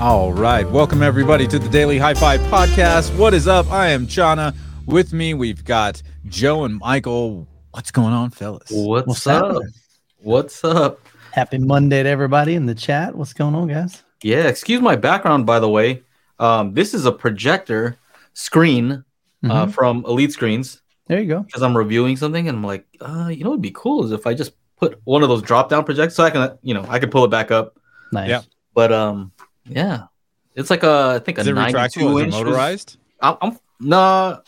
All right. Welcome, everybody, to the Daily Hi Fi Podcast. What is up? I am Channa. With me, we've got Joe and Michael. What's going on, fellas? What's, What's up? happening? What's up? Happy Monday to everybody in the chat. What's going on, guys? Yeah, excuse my background, by the way. Um, this is a projector screen uh, Mhm. from Elite Screens there you go. because I'm reviewing something, and I'm like, uh, you know, what'd be cool is if I just put one of those drop down projectors, so I can, you know, I can pull it back up. Nice. Yeah. But um, yeah, it's like a, I think a Is it 92 retractable? Is inch. motorized? I'm, I'm nah.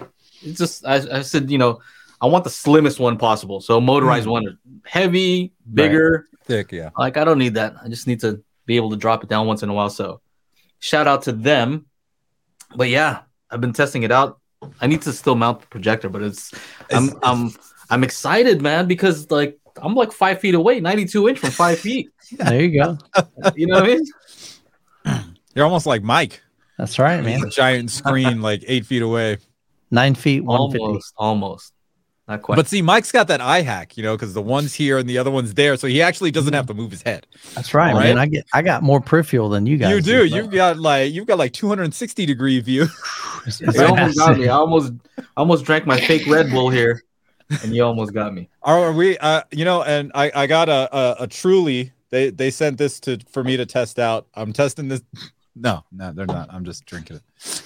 It's just I, I said, you know, I want the slimmest one possible. So motorized Hmm. one, heavy, bigger. Thick, yeah. Like I don't need that. I just need to be able to drop it down once in a while. So shout out to them. But yeah, I've been testing it out. I need to still mount the projector, but it's I'm It's- I'm I'm excited, man, because like I'm like five feet away, 92 inch from five feet. There you go. You know what I mean? You're almost like Mike. That's right, man. A giant screen, like eight feet away. Nine feet, one fifty. Almost, almost. Not quite. But see, Mike's got that eye hack, you know, because the one's here and the other one's there, so he actually doesn't have to move his head. That's right, Right? man. I get I got more peripheral than you guys. you do. You've got like you've got like 260 degree view. it's- you almost got me. I almost almost drank my fake Red Bull here, and you almost got me. Are we? Uh, you know, and I I got a a, a truly. They they sent this to for me to test out. I'm testing this. No, no, they're not. I'm just drinking it.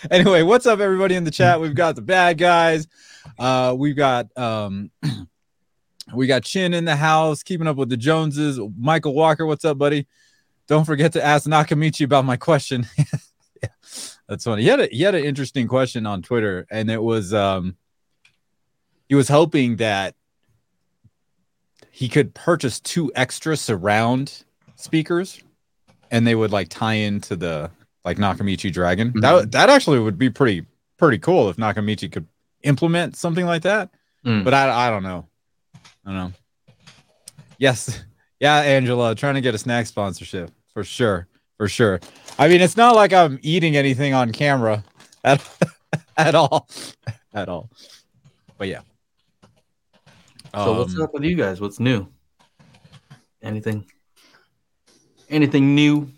anyway, what's up, everybody in the chat? We've got the bad guys. Uh, we've got um, we got Chin in the house, keeping up with the Joneses. Michael Walker, what's up, buddy? Don't forget to ask Nakamichi about my question. yeah, that's funny. He had a he had an interesting question on Twitter, and it was um he was hoping that he could purchase two extra surround speakers and they would like tie into the like Nakamichi Dragon. That that actually would be pretty pretty cool if Nakamichi could implement something like that. Mm. But I I don't know. I don't know. Yes. Yeah, Angela, trying to get a snack sponsorship for sure. For sure. I mean, it's not like I'm eating anything on camera at, at all. At all. But yeah. So what's Um, up with you guys? What's new? Anything? Anything new?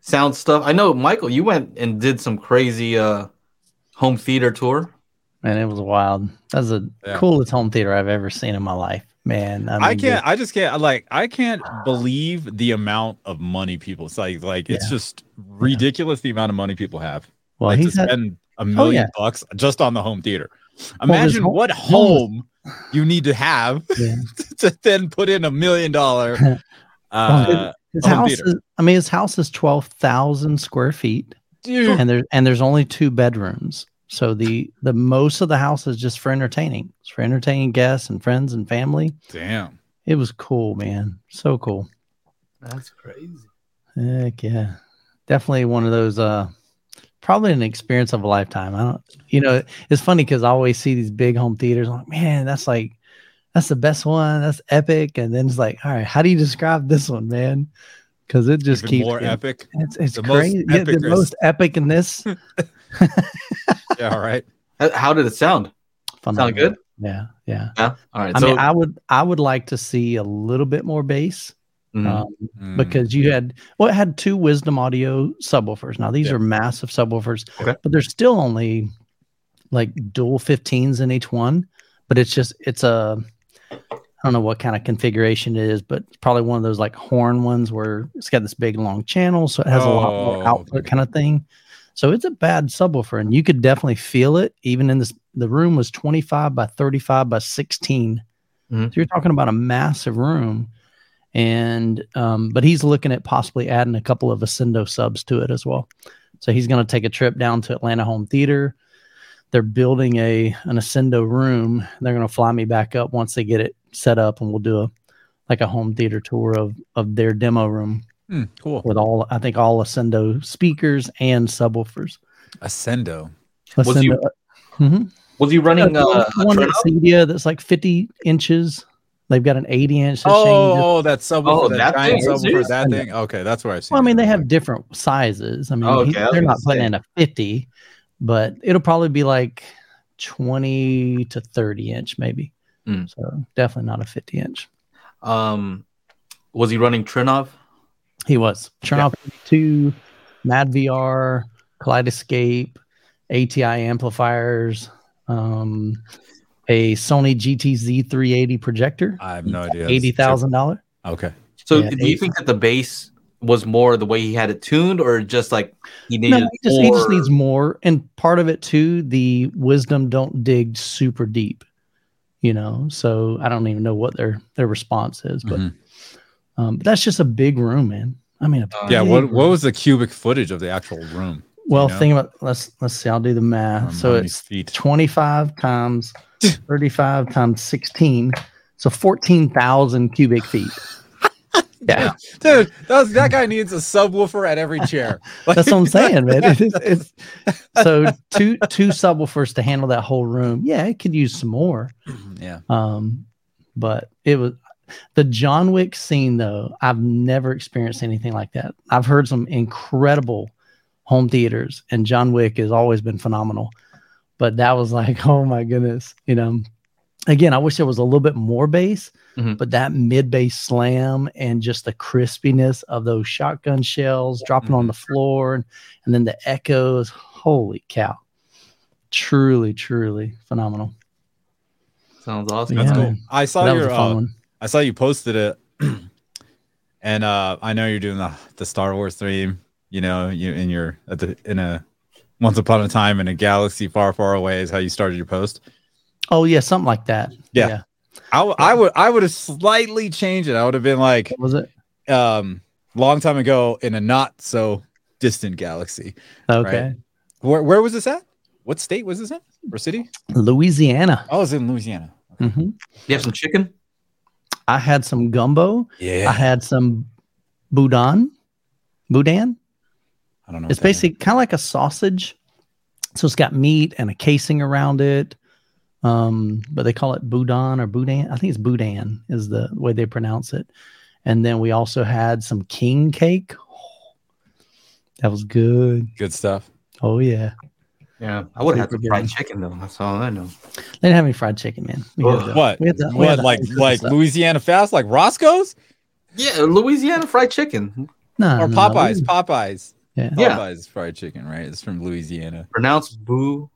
Sound stuff. I know Michael, you went and did some crazy uh home theater tour. Man, it was wild. That's the Yeah. coolest home theater I've ever seen in my life. Man, I, mean, I can't. I just can't. Like, I can't believe the amount of money people. It's like, like it's just ridiculous the amount of money people have. Well, like, he's to had, spend a million yeah. bucks just on the home theater. his Imagine home- what home home you need to have Yeah. to then put in a million dollar. Uh, his home house. theater. Is, I mean, his house is twelve thousand square feet. dude, and there's and there's only two bedrooms so the the most of the house is just for entertaining it's for entertaining guests and friends and family damn. it was cool man so cool That's crazy. heck yeah definitely one of those uh probably an experience of a lifetime i don't you know it's funny because i always see these big home theaters I'm like man that's like that's the best one that's epic and then it's like all right how do you describe this one man because it just Even keeps more getting- epic. it's, it's The most crazy yeah, the most epic in this Yeah. All right. How- How did it sound? Sound good? yeah yeah Yeah. All right. I so mean, I would I would like to see a little bit more bass Mhm. um, Mm. because you had well, it had two Wisdom Audio subwoofers. Now these Yeah. are massive subwoofers, Okay. but there's still only like dual 15s in each one. But it's just it's a I don't know what kind of configuration it is, but it's probably one of those like horn ones where it's got this big long channel, so it has a lot Oh, more output okay. kind of thing. So it's a bad subwoofer, and you could definitely feel it. Even in this, the room was 25 by 35 by 16. Mhm. So you're talking about a massive room, and um, but he's looking at possibly adding a couple of Ascendo subs to it as well. So he's going to take a trip down to Atlanta Home Theater. They're building a an Ascendo room. They're going to fly me back up once they get it set up, and we'll do a like a home theater tour of of their demo room Hmm, cool. with all I think all Ascendo speakers and subwoofers. Ascendo. Was you- Ascendo- Mhm. was you running uh, a one Trino? Cedia that's like 50 inches. They've got an 80 inch. that Oh, changes. oh, that subwoofer, Oh, that, that giant thing? subwoofer, that thing. Okay, that's where I've seen. Well, I mean, they have different sizes. I mean, Oh, okay, I was they're not putting in a 50, but it'll probably be like 20 to 30 inch, maybe. Mm. So definitely not a 50 inch. Um, was he running Trinnov? He was Chernobyl 2, Mad VR, Kaleidoscape, ATI amplifiers, um, a Sony GTZ 380 projector, I have no idea. eighty thousand dollar. Okay. So Yeah, do you think that the bass was more the way he had it tuned, or just like he No, needed? he just, he just needs more, and part of it too. The wisdom don't dig super deep, you know. So I don't even know what their their response is, but Mhm. um, but that's just a big room, man. I mean, a Uh, Yeah. What room. What was the cubic footage of the actual room? Well, know? think about let's let's see. I'll do the math. Um, so it's feet. 25 times 35 times 16. So 14,000 cubic feet. Yeah, Dude, that, that guy needs a subwoofer at every chair. Like- that's what I'm saying, man. It's, it's, so two two subwoofers to handle that whole room. Yeah, it could use some more. yeah. Um, but it was the John Wick scene though. I've never experienced anything like that. I've heard some incredible home theaters, and John Wick has always been phenomenal. But that was like, oh my goodness, you know. Again, I wish there was a little bit more bass, Mhm. but that mid bass slam and just the crispiness of those shotgun shells dropping on the floor, and, and then the echoes. Holy cow! Truly, truly phenomenal. Sounds awesome. That's cool. I saw that was your a fun uh, one. I saw you posted it, and uh, I know you're doing the the Star Wars theme. You know, you in your at the in a once upon a time in a galaxy far, far away is how you started your post. Oh yeah, something like that. Yeah. I, w- I would I would have slightly changed it. I would have been like, What was it? um, long time ago in a not so distant galaxy. Okay. Where where was this at? What state was this in? Or city? Louisiana. Oh, it was in Louisiana. hmm You have some chicken? I had some gumbo. Yeah. I had some boudin. Boudin. I don't know. It's what that is. basically kind of like a sausage. So it's got meat and a casing around it. Um, but they call it boudin or boudin. I think it's boudin is the way they pronounce it. And then we also had some king cake. that was good. good stuff. Oh yeah. Yeah, I would have had Super some fried chicken though. That's all I know. They didn't have any fried chicken, man. We had the- What? we had the- we what had like like stuff. Louisiana fast, like Roscoe's Yeah, Louisiana fried chicken, No, or no, no, Popeyes? we- Popeyes. Yeah. Yeah. Popeyes fried chicken, right? It's from Louisiana. pronounced boo,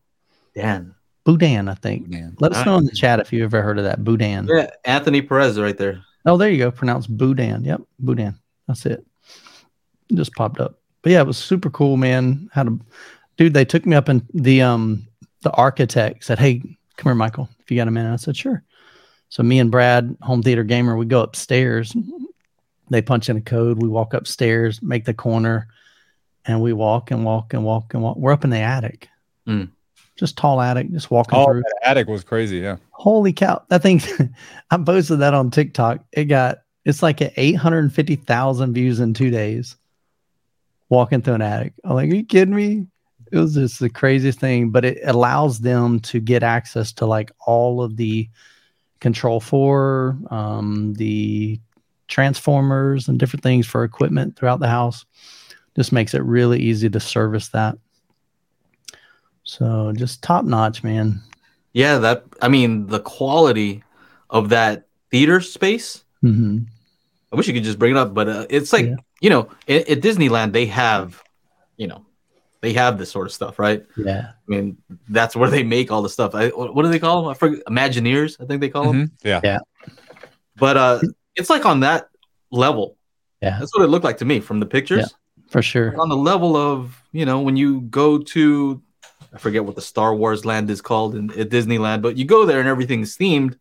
Dan. Boudin, I think. Yeah. Let us know in the chat if you ever heard of that. Boudin. Yeah, Anthony Perez right there. Oh, there you go. Pronounced Boudin. Yep. Boudin. That's it. It just popped up. But yeah, it was super cool, man. Had a dude, they took me up and the um the architect said, Hey, come here, Michael, if you got a minute. I said, Sure. So me and Brad, home theater gamer, we go upstairs. They punch in a code. We walk upstairs, make the corner, and we walk and walk and walk and walk. We're up in the attic. Mm. Just tall attic, just walking Oh, through. attic was crazy. Yeah. Holy cow. That thing, I posted that on TikTok. It got, it's like at 850,000 views in two days walking through an attic. I'm like, are you kidding me? It was just the craziest thing, but it allows them to get access to like all of the Control4, um, the transformers and different things for equipment throughout the house. Just makes it really easy to service that. So just top notch, man. Yeah, that I mean the quality of that theater space. hmm I wish you could just bring it up, but uh, it's like Yeah. you know, at, at Disneyland they have, you know, they have this sort of stuff, right? Yeah. I mean, that's where they make all the stuff. I, what what do they call them? I forget. Imagineers, I think they call them. Mhm. Yeah. But uh, it's like on that level. Yeah. That's what it looked like to me from the pictures. For sure. On the level of you know when you go to, I forget what the Star Wars land is called in at Disneyland, but you go there and everything's themed.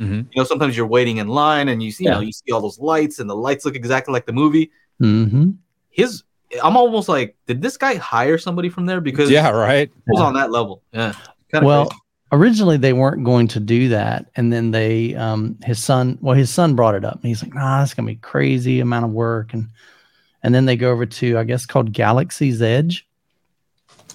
Mhm. You know, sometimes you're waiting in line and you see, you know, you see all those lights and the lights look exactly like the movie. hmm His, I'm almost like, did this guy hire somebody from there because Yeah. Right. it was on that level? Yeah. Kinda Well, crazy. originally they weren't going to do that, and then they, um, his son, well, his son brought it up, and he's like, "Nah, it's gonna be crazy amount of work," and and then they go over to, I guess, called Galaxy's Edge,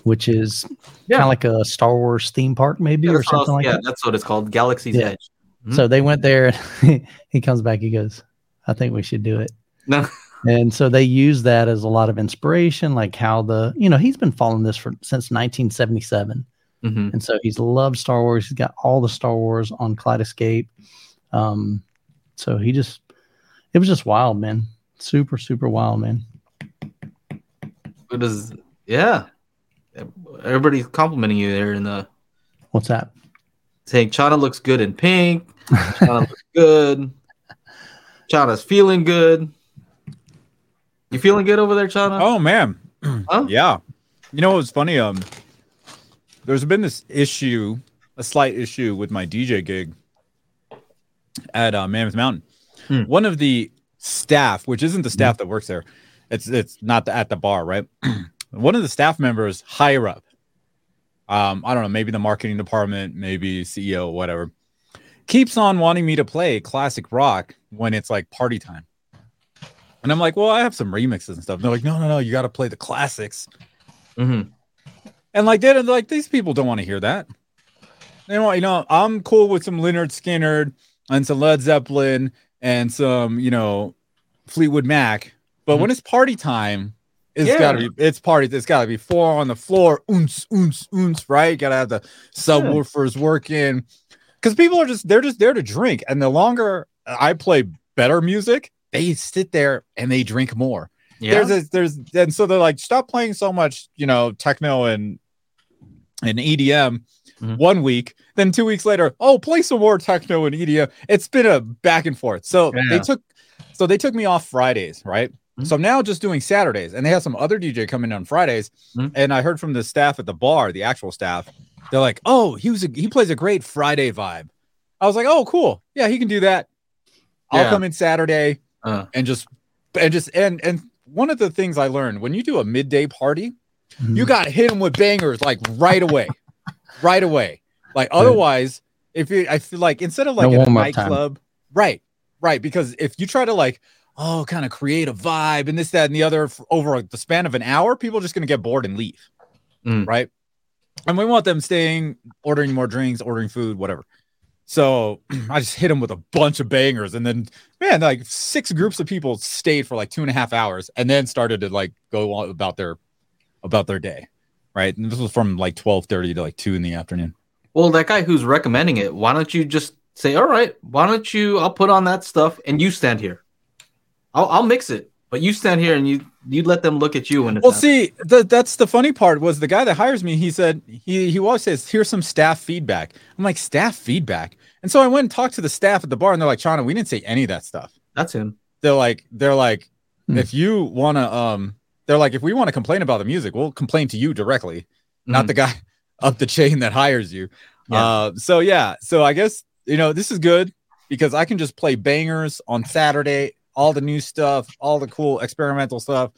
which is Yeah. kind of like a Star Wars theme park, maybe, Yeah, or something like yeah, that. that's what it's called, Galaxy's Yeah. Edge. Mhm. So they went there. And he comes back. He goes, "I think we should do it." No. And so they use that as a lot of inspiration, like how the, you know, he's been following this for since 1977. Mhm. and so he's loved Star Wars. He's got all the Star Wars on Kaleidoscape. Um, so he just, it was just wild, man. Super, super wild, man. It is, yeah. Everybody's complimenting you there in the What's that? saying Channa looks good in pink. Channa looks good. Channa's feeling good. You feeling good over there, Channa? Oh man, Huh? yeah. You know what's funny? Um, there's been this issue, a slight issue with my DJ gig at uh, Mammoth Mountain. Hmm. One of the staff, which isn't the staff that works there, it's it's not the, at the bar, right? One of the staff members higher up, um, I don't know, maybe the marketing department, maybe CEO, whatever, keeps on wanting me to play classic rock when it's like party time. And I'm like, well, I have some remixes and stuff. they're like, no, no, no, you got to play the classics. Mm-hmm. And like they're like these people don't want to hear that. They want, you know, I'm cool with some Lynyrd Skynyrd and some Led Zeppelin and some, you know, Fleetwood Mac. But when it's party time, it's Yeah. gotta be it's party. It's gotta be four on the floor, oons, oons, oons, right? gotta have the subwoofers working. Because people are just they're just there to drink. And the longer I play better music, they sit there and they drink more Yeah. there's a, there's and so they're like stop playing so much you know techno and and EDM Mhm. one week then two weeks later oh play some more techno and EDM it's been a back and forth so they took so they took me off Fridays right Mhm. so I'm now just doing Saturdays and they have some other DJ coming on Fridays Mhm. and I heard from the staff at the bar the actual staff they're like oh he was a, he plays a great Friday vibe I was like oh cool yeah he can do that I'll come in Saturday Uh, and just and just and and one of the things I learned when you do a midday party, Mm-hmm. you got to hit them with bangers like right away, right away. Like otherwise, if you, I feel like instead of like No in a nightclub, right, right, because if you try to like oh kind of create a vibe and this that and the other over the span of an hour, people are just gonna get bored and leave, Mm. right? And we want them staying, ordering more drinks, ordering food, whatever. So I just hit them with a bunch of bangers, and then man, like six groups of people stayed for like two and a half hours, and then started to like go on about their about their day, right? And this was from like twelve thirty to like two in the afternoon. well, that guy who's recommending it, why don't you just say, all right, why don't you? I'll put on that stuff and you stand here. I'll, I'll mix it, but you stand here and you you let them look at you when it's Well, happening. see, the, that's the funny part was the guy that hires me. He said he he always says, "Here's some staff feedback." I'm like, "Staff feedback," and so I went and talked to the staff at the bar, and they're like, "Channa, we didn't say any of that stuff." that's him. They're like, they're like, Hmm. if you want to, um, they're like, if we want to complain about the music, we'll complain to you directly, not Mhm. the guy up the chain that hires you. Yeah. Uh, so yeah, so I guess you know this is good because I can just play bangers on Saturday, all the new stuff, all the cool experimental stuff,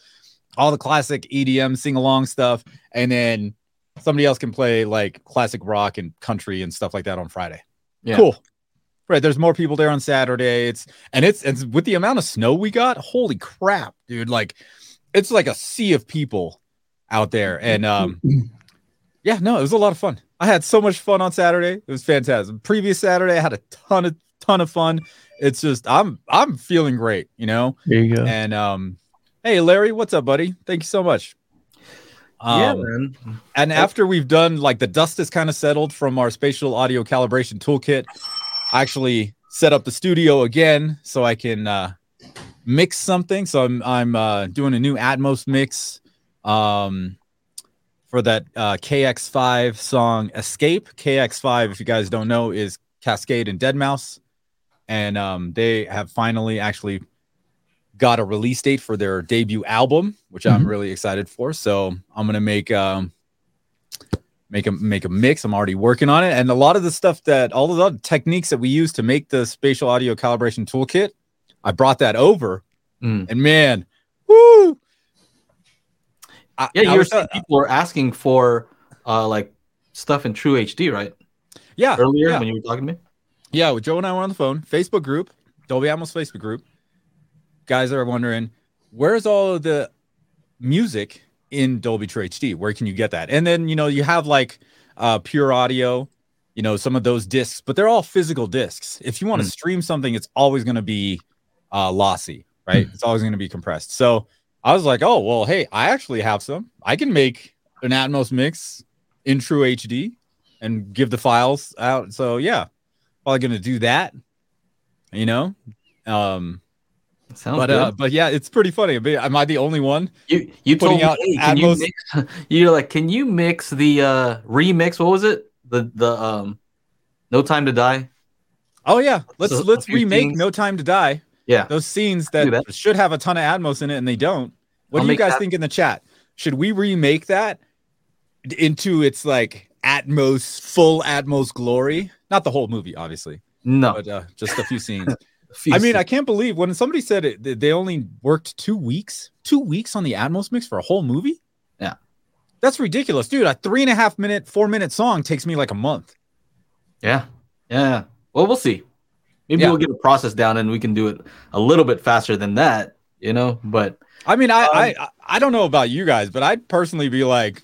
all the classic EDM sing along stuff, and then somebody else can play like classic rock and country and stuff like that on Friday. Yeah. Cool. Right, there's more people there on Saturday. It's and it's it's with the amount of snow we got. Holy crap, dude! Like, it's like a sea of people out there, and um, yeah, no, it was a lot of fun. I had so much fun on Saturday. It was fantastic. Previous Saturday, I had a ton of ton of fun. It's just I'm I'm feeling great, you know. There you go. And um, hey Larry, what's up, buddy? Thank you so much. yeah, Um, man. and after we've done like the dust is kind of settled from our spatial audio calibration toolkit, I actually set up the studio again so I can uh, mix something. So I'm I'm uh, doing a new Atmos mix um, for that uh, KX5 song Escape. KX5, if you guys don't know, is Kaskade and deadmau5, and um, they have finally actually got a release date for their debut album, which I'm Mhm. really excited for. So I'm gonna make um make a make a mix. I'm already working on it, and a lot of the stuff that all of the techniques that we use to make the spatial audio calibration toolkit, I brought that over, Mm. and man, woo! I, Yeah, I you were was, uh, people are asking for uh like stuff in True HD, right? yeah, Earlier yeah. when you were talking to me. Yeah, with Joe and I were on the phone, Facebook group, Dolby Atmos Facebook group. Guys are wondering, where's all of the music in Dolby True HD? Where can you get that? And then, you know, you have like uh pure audio, you know, some of those discs, but they're all physical discs. If you want to Mm. stream something, it's always going to be uh lossy, right? It's always going to be compressed. So I was like, oh, well, hey, I actually have some. I can make an Atmos mix in True HD and give the files out. So yeah, probably gonna do that. You know, um, Sounds but good. uh, but yeah, it's pretty funny. Am I the only one? you you putting told me, out hey, can you Atmos- mix? You're like, can you mix the uh remix? What was it? The the um, No Time to Die. Oh yeah, let's So, let's remake scenes. No Time to Die. Yeah, Those scenes that, that. should have a ton of Atmos in it and they don't. What I'll do you guys that- think in the chat? Should we remake that into its like Atmos full Atmos glory? Not the whole movie, obviously, no. but uh, just a few scenes. I mean, I can't believe when somebody said it, they only worked two weeks, two weeks on the Atmos mix for a whole movie. Yeah. that's ridiculous, dude. A three and a half minute, four minute song takes me like a month. yeah, yeah. Well, we'll see. Maybe Yeah. we'll get the process down and we can do it a little bit faster than that. You know, but I mean, I, Um, I I don't know about you guys, but I'd personally be like,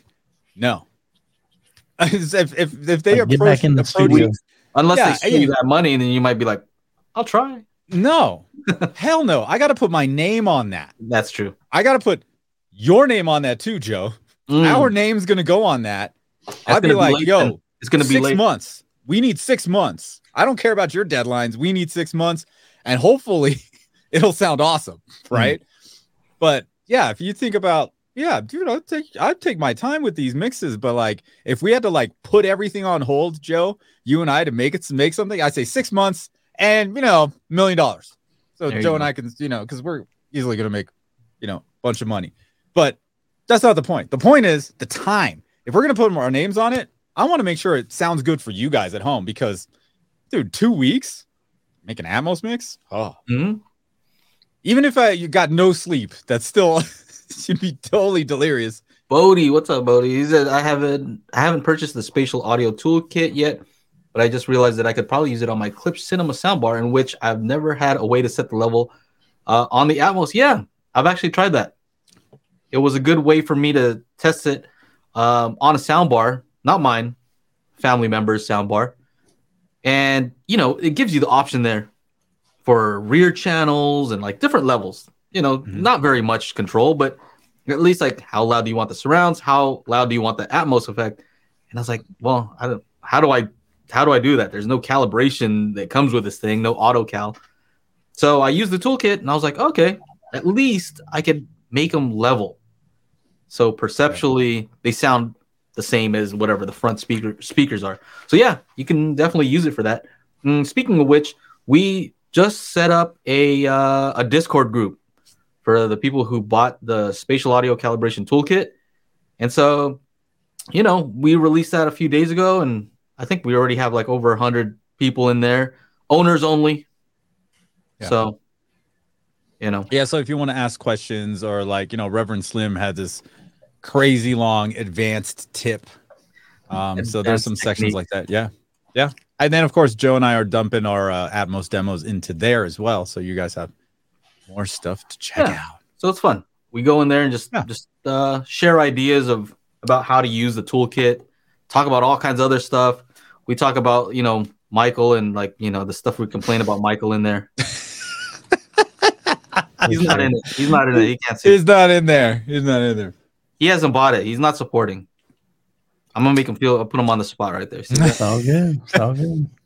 no. if if if they approach, back in the approach- studio. Unless Yeah, they steal you that money, and then you might be like, I'll try. no, hell no. I got to put my name on that. That's true. I got to put your name on that too, Joe. Mm, Our name's gonna go on that. that's I'd be gonna like, late yo, it's gonna be six late. months. We need six months. I don't care about your deadlines. We need six months, and hopefully, it'll sound awesome, Hmm. right? But yeah, if you think about, yeah, dude, I'd take I'd take my time with these mixes. But like, if we had to like put everything on hold, Joe, you and I to make it make something, I'd say six months and you know, million dollars. So There Joe and I can, you know, because we're easily gonna make, you know, a bunch of money. But that's not the point. The point is the time. If we're gonna put our names on it, I want to make sure it sounds good for you guys at home because, dude, two weeks make an Atmos mix. Oh, Mhm. even if I you got no sleep, that's still should be totally delirious. Bodie, what's up, Bodie? He said I haven't I haven't purchased the spatial audio toolkit yet, but I just realized that I could probably use it on my Klipsch Cinema soundbar, in which I've never had a way to set the level uh, on the Atmos. Yeah, I've actually tried that. It was a good way for me to test it um, on a soundbar, not mine, family member's soundbar, and you know it gives you the option there for rear channels and like different levels. You know, Mhm. not very much control, but at least like how loud do you want the surrounds? How loud do you want the Atmos effect? And I was like, well, I don't. How do I? How do I do that? There's no calibration that comes with this thing, no auto cal. So I used the toolkit, and I was like, okay, at least I could make them level. So perceptually, they sound the same as whatever the front speaker speakers are. So yeah, you can definitely use it for that. Mm, speaking of which, we just set up a uh, a Discord group for the people who bought the spatial audio calibration toolkit. And so, you know, we released that a few days ago, and I think we already have like over 100 people in there, owners only. Yeah. So, you know, Yeah, so if you want to ask questions or like, you know, Reverend Slim had this crazy long advanced tip. Um, so there's some Advanced sections like that. Yeah. Yeah. And then of course Joe and I are dumping our uh, Atmos demos into there as well. So you guys have more stuff to check Yeah. out. so it's fun. We go in there and just Yeah. just uh, share ideas of about how to use the toolkit, talk about all kinds of other stuff. We talk about you know Michael and like you know the stuff we complain about Michael in there. He's not in it. He's not in it. He can't see. He's not in there. He's not in there. He hasn't bought it. He's not supporting. I'm gonna make him feel. I'll put him on the spot right there. See that? It's all good. It's all good.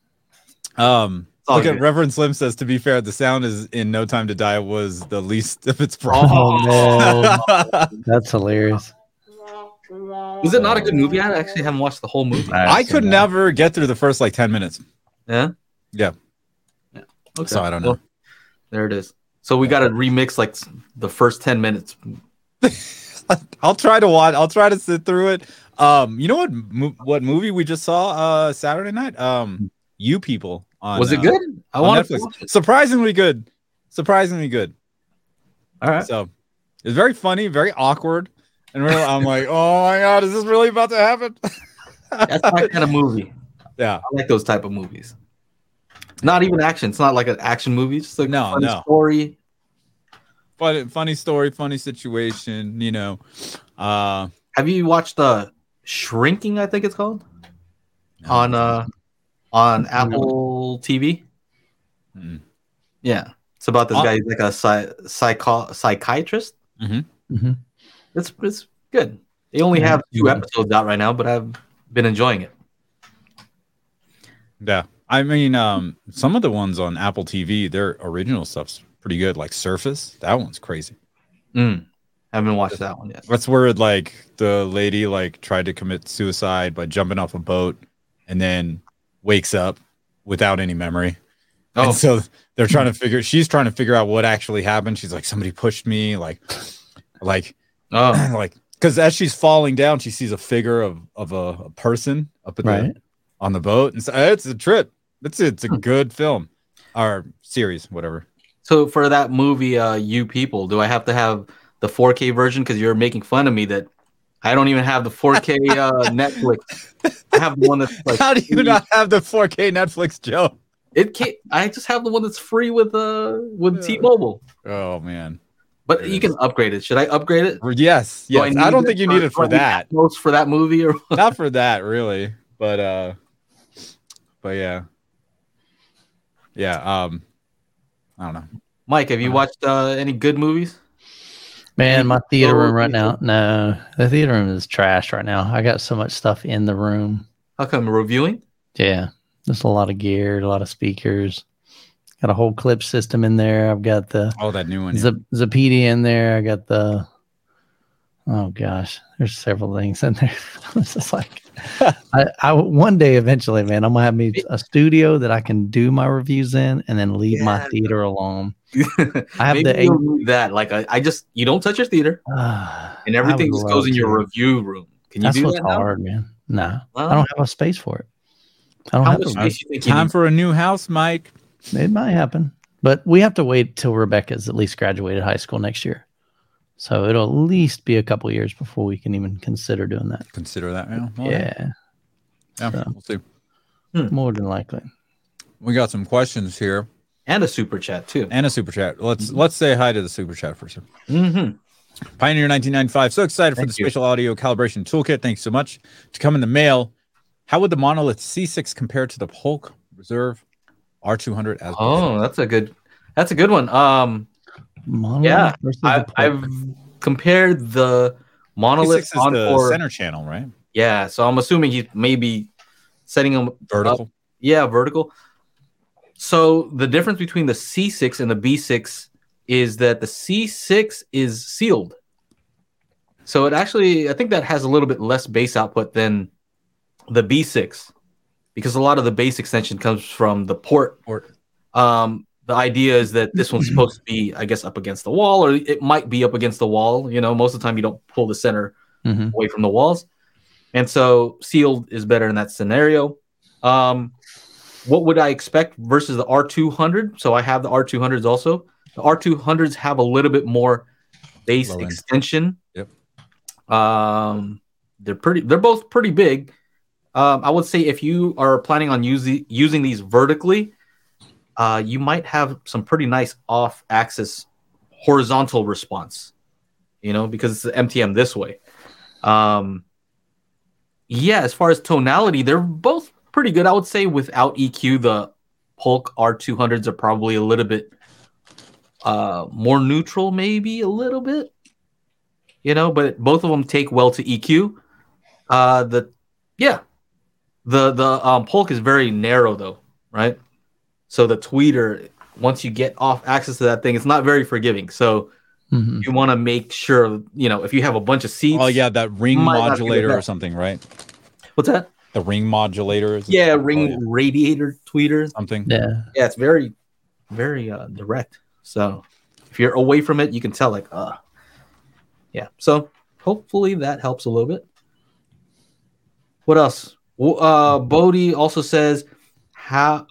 Um all look at. Reverend Slim says to be fair, the sound is in No Time to Die was the least of its problems. Oh no, that's hilarious. Was it not a good movie? I actually haven't watched the whole movie. I could never get through the first like 10 minutes. Yeah. Yeah. Yeah. Okay. So I don't know. Well, there it is. So we got to remix like the first ten minutes. I'll try to watch. I'll try to sit through it. Um, you know what? Mo- what movie we just saw uh Saturday night? Um, You People. On, Was it uh, good? I want Netflix. Surprisingly good. Surprisingly good. All right. So it's very funny, very awkward, and we're, I'm like, oh my god, is this really about to happen? That's my kind of movie. yeah. I like those type of movies. Not even action. It's not like an action movie. It's just like No, funny no. story. Funny, funny story, funny situation. You know. Uh, Have you watched uh Shrinking? I think it's called no. on uh on No. Apple TV. Mm. Yeah, it's about this guy. He's like a psy- psycho- psychiatrist. Mhm. It's it's good. They only Yeah. have two episodes out right now, but I've been enjoying it. Yeah. I mean, um, some of the ones on Apple TV, their original stuff's pretty good. Like Surface, that one's crazy. Mm. Haven't watched that one yet. That's where like the lady like tried to commit suicide by jumping off a boat and then wakes up without any memory. Oh, And so they're trying to figure she's trying to figure out what actually happened. She's like, somebody pushed me, like like oh, like because as she's falling down, she sees a figure of of a, a person up at Right. the on the boat. And so it's a trip. It's it's a Hmm. good film or series, whatever. so for that movie, uh, you people, do I have to have the 4K version? Because you're making fun of me that I don't even have the 4K uh, Netflix. I have the one that's like How do you free. not have the 4K Netflix, Joe? It can't. I just have the one that's free with uh with Yeah. T-Mobile. Oh man. But it you is. can upgrade it. Should I upgrade it? Yes, Do yes. I, don't think you need it for I that. Atmos for that movie or Not for that, really. But uh but yeah. Yeah, um I don't know. Mike? Have you watched uh, any good movies? Man, my theater room right now. No, the theater room is trash right now. I got so much stuff in the room. How come reviewing? Yeah, there's a lot of gear, a lot of speakers. Got a whole Klipsch system in there. I've got the Oh, that new one. yeah. Zap- Zappiti in there. I got the. Oh gosh, there's several things in there. it's just like, I, I one day eventually, man, I'm gonna have me a studio that I can do my reviews in, and then leave my theater alone. I have Maybe the eight. you'll need that. Like I, I just you don't touch your theater Ah, and everything just love goes in your review room. Can you That's do what's that now? hard, man. No, Well, I don't have a space for it. I don't have a, space you think you Time need? for a new house, Mike. It might happen, but we have to wait till Rebecca's at least graduated high school next year. So it'll at least be a couple years before we can even consider doing that. Consider that. Yeah. well, yeah, yeah, so. we'll see. more than likely. We got some questions here and a super chat too. and a super chat. Let's let's say hi to the super chat first. Mm-hmm. Pioneer 1995. So excited for the you. spatial audio calibration toolkit. Thanks so much. To come in the mail, how would the Monolith C6 compare to the Polk Reserve R200 as Oh, that's a good. That's a good one. Um, Monolith Yeah, I, the Polk. I've compared the monolith C6 is on the for center channel, right? yeah. So I'm assuming he's maybe setting them Vertical. Yeah, vertical. So the difference between the C6 and the B6 is that the C6 is sealed. So it actually, I think that has a little bit less bass output than the B6 because a lot of the bass extension comes from the port. Port. Um, the idea is that this one's supposed to be, I guess, up against the wall, or it might be up against the wall. You know, most of the time you don't pull the center Mhm. away from the walls. And so sealed is better in that scenario. Um, what would I expect versus the R200? So I have the R200s also. The R200s have a little bit more bass extension. Yep. Um, they're pretty. They're both pretty big. Um, I would say if you are planning on using using these vertically, uh, you might have some pretty nice off-axis horizontal response. You know, because it's the MTM this way. Um, yeah, as far as tonality, they're both pretty good. I would say without EQ, the Polk R200s are probably a little bit uh, more neutral, maybe a little bit. You know, but both of them take well to EQ. Uh, the yeah, the the um, Polk is very narrow though, right? So the tweeter, once you get off axis to that thing, it's not very forgiving. So Mhm. you want to make sure, you know, if you have a bunch of seats. Oh yeah, that ring Might not be the modulator or something, right? What's that? The ring modulator. is- Yeah, Oh, ring yeah. radiator tweeter. something. Yeah. Yeah, it's very, very uh, direct. So if you're away from it, you can tell like, uh yeah. So hopefully that helps a little bit. What else? Well, Uh, Bodie also says how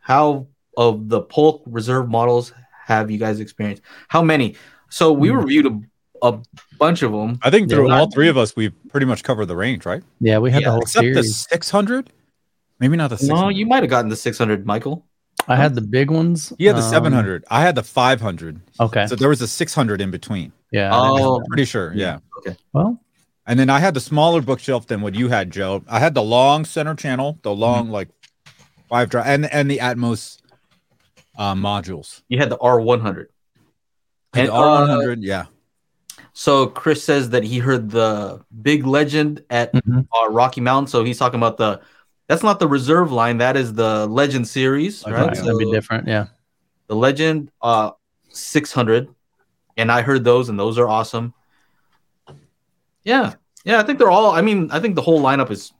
how of the Polk Reserve models have you guys experienced? How many? So we Hmm. reviewed a, a bunch of them. I think through Yeah. all three of us, we've pretty much covered the range, right? Yeah, we had Yeah, the whole Except the 600. Maybe not the 600. No, you might have gotten the 600, Michael. I had the big ones. He had the um, 700. I had the 500. Okay. So there was a 600 in between. yeah. I didn't Oh. Pretty sure. Yeah. Okay. Well, And then I had the smaller bookshelf than what you had, Joe. I had the long center channel, the long Mm-hmm. like five drive, and and the Atmos uh, modules. You had the R100. And And, the R100, yeah. So Chris says that he heard the big legend at mhm. uh, Rocky Mountain. So he's talking about the that's not the reserve line. That is the legend series, Okay. right? Right, that'd be different. Yeah. the Legend uh 600, and I heard those, and those are awesome. Yeah, yeah, I think they're all. I mean, I think the whole lineup is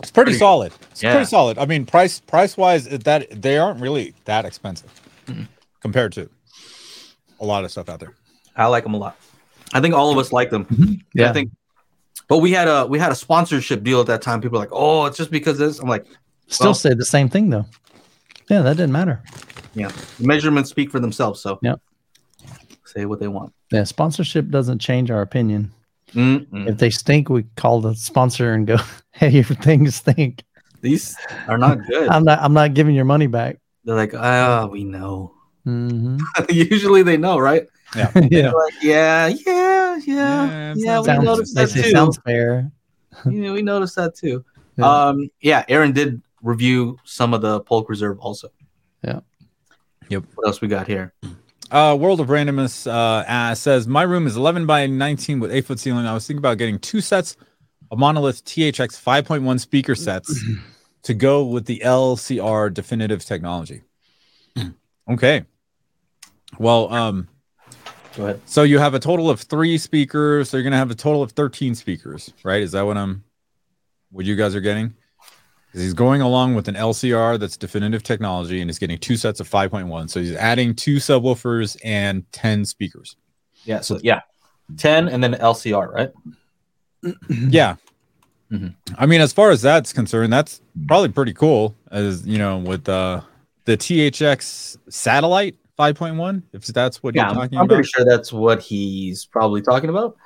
It's pretty Pretty- solid. It's Yeah. pretty solid. I mean, price price wise, that they aren't really that expensive Mhm. compared to a lot of stuff out there. I like them a lot. I think all of us like them. Yeah. I think, but we had a we had a sponsorship deal at that time. People are like, oh, it's just because this. I'm like, Still Well- say the same thing though. Yeah, that didn't matter. yeah, measurements speak for themselves. So yeah, say what they want. Yeah, sponsorship doesn't change our opinion. Mm-mm. If they stink, we call the sponsor and go, "Hey, your things stink. These are not good. I'm not. I'm not giving your money back." They're like, ah, we know. hmm Usually they know, right? yeah, They're like, yeah, yeah, yeah, Yeah, it yeah. We noticed that too. sounds fair. Yeah, we noticed that too. Yeah. Um, yeah, Aaron did review some of the Polk Reserve also. Yeah. Yep. What else we got here? Uh, World of Randomness uh, uh, says my room is 11 by 19 with eight foot ceiling. I was thinking about getting two sets of Monolith THX 5.1 speaker sets to go with the LCR definitive technology. okay. Well, um, Go ahead. so you have a total of three speakers. So you're gonna have a total of 13 speakers, right? Is that what I'm what you guys are getting? Because he's going along with an LCR that's definitive technology and he's getting two sets of 5.1. So he's adding two subwoofers and 10 speakers. Yeah. So yeah, ten and then LCR, right? Yeah. Mhm. I mean, as far as that's concerned, that's probably pretty cool. As you know, with uh, the THX satellite 5.1, if that's what Yeah, you're I'm, talking I'm pretty sure that's what he's probably talking about.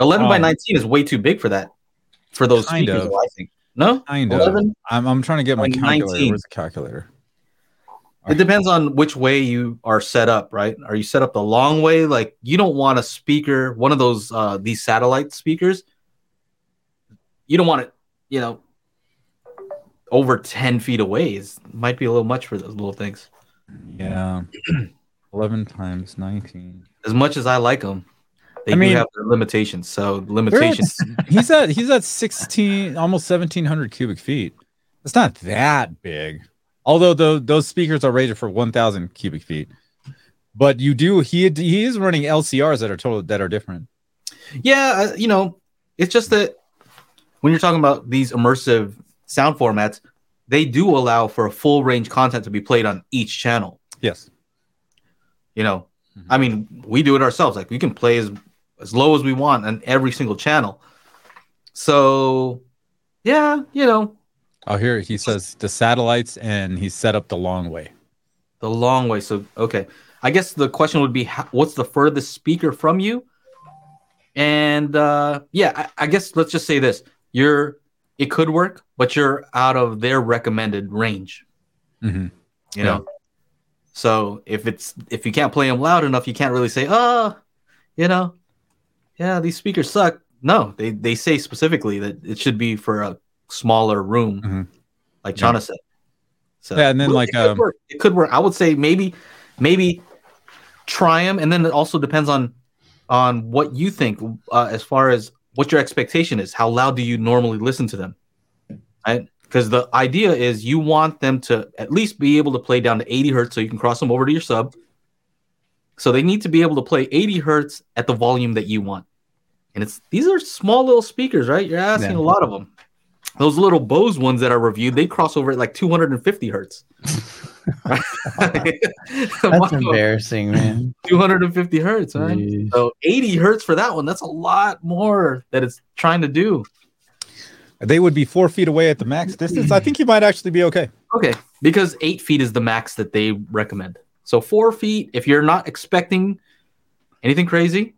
Eleven by Um, nineteen is way too big for that. For those Kind speakers, of. I think. No, Kind of. I'm, I'm trying to get my by calculator. 19. Where's the calculator? It depends on which way you are set up, right? Are you set up the long way? Like you don't want a speaker, one of those uh these satellite speakers. You don't want it, you know, over 10 feet away is might be a little much for those little things. Yeah. 11 times 19. As much as I like them, they I mean- do have their limitations. So limitations. at- he's at he's at 16 almost 1700 cubic feet. It's not that big. Although the, those speakers are rated for 1000 cubic feet. But you do he he is running LCRs that are total that are different. Yeah, uh, you know, it's just that when you're talking about these immersive sound formats, they do allow for a full range content to be played on each channel. Yes. You know, Mhm. I mean, we do it ourselves. Like we can play as as low as we want on every single channel. So, yeah, you know, Oh, here he says the satellites and he set up the long way. the long way. So, okay, I guess the question would be, how, what's the furthest speaker from you? And uh, yeah, I, I guess let's just say this: you're it could work, but you're out of their recommended range. Mm-hmm. You know, so if it's if you can't play them loud enough, you can't really say, oh, you know, yeah, these speakers suck. No, they they say specifically that it should be for a smaller room, Mhm. like Yeah. Said. So Yeah, and then, well, like, it could, um, work. it could work. I would say maybe maybe try them, and then it also depends on on what you think uh, as far as what your expectation is. How loud do you normally listen to them? Right? Because the idea is you want them to at least be able to play down to 80 hertz so you can cross them over to your sub. So they need to be able to play 80 hertz at the volume that you want. And it's these are small little speakers, right? You're asking Yeah. a lot of them. Those little Bose ones that are reviewed, they cross over at like 250 hertz. That's embarrassing, man. 250 hertz, right? Jeez. So 80 hertz for that one, that's a lot more that it's trying to do. They would be four feet away at the max distance. I think you might actually be okay. Okay, because eight feet is the max that they recommend. So four feet, if you're not expecting anything crazy,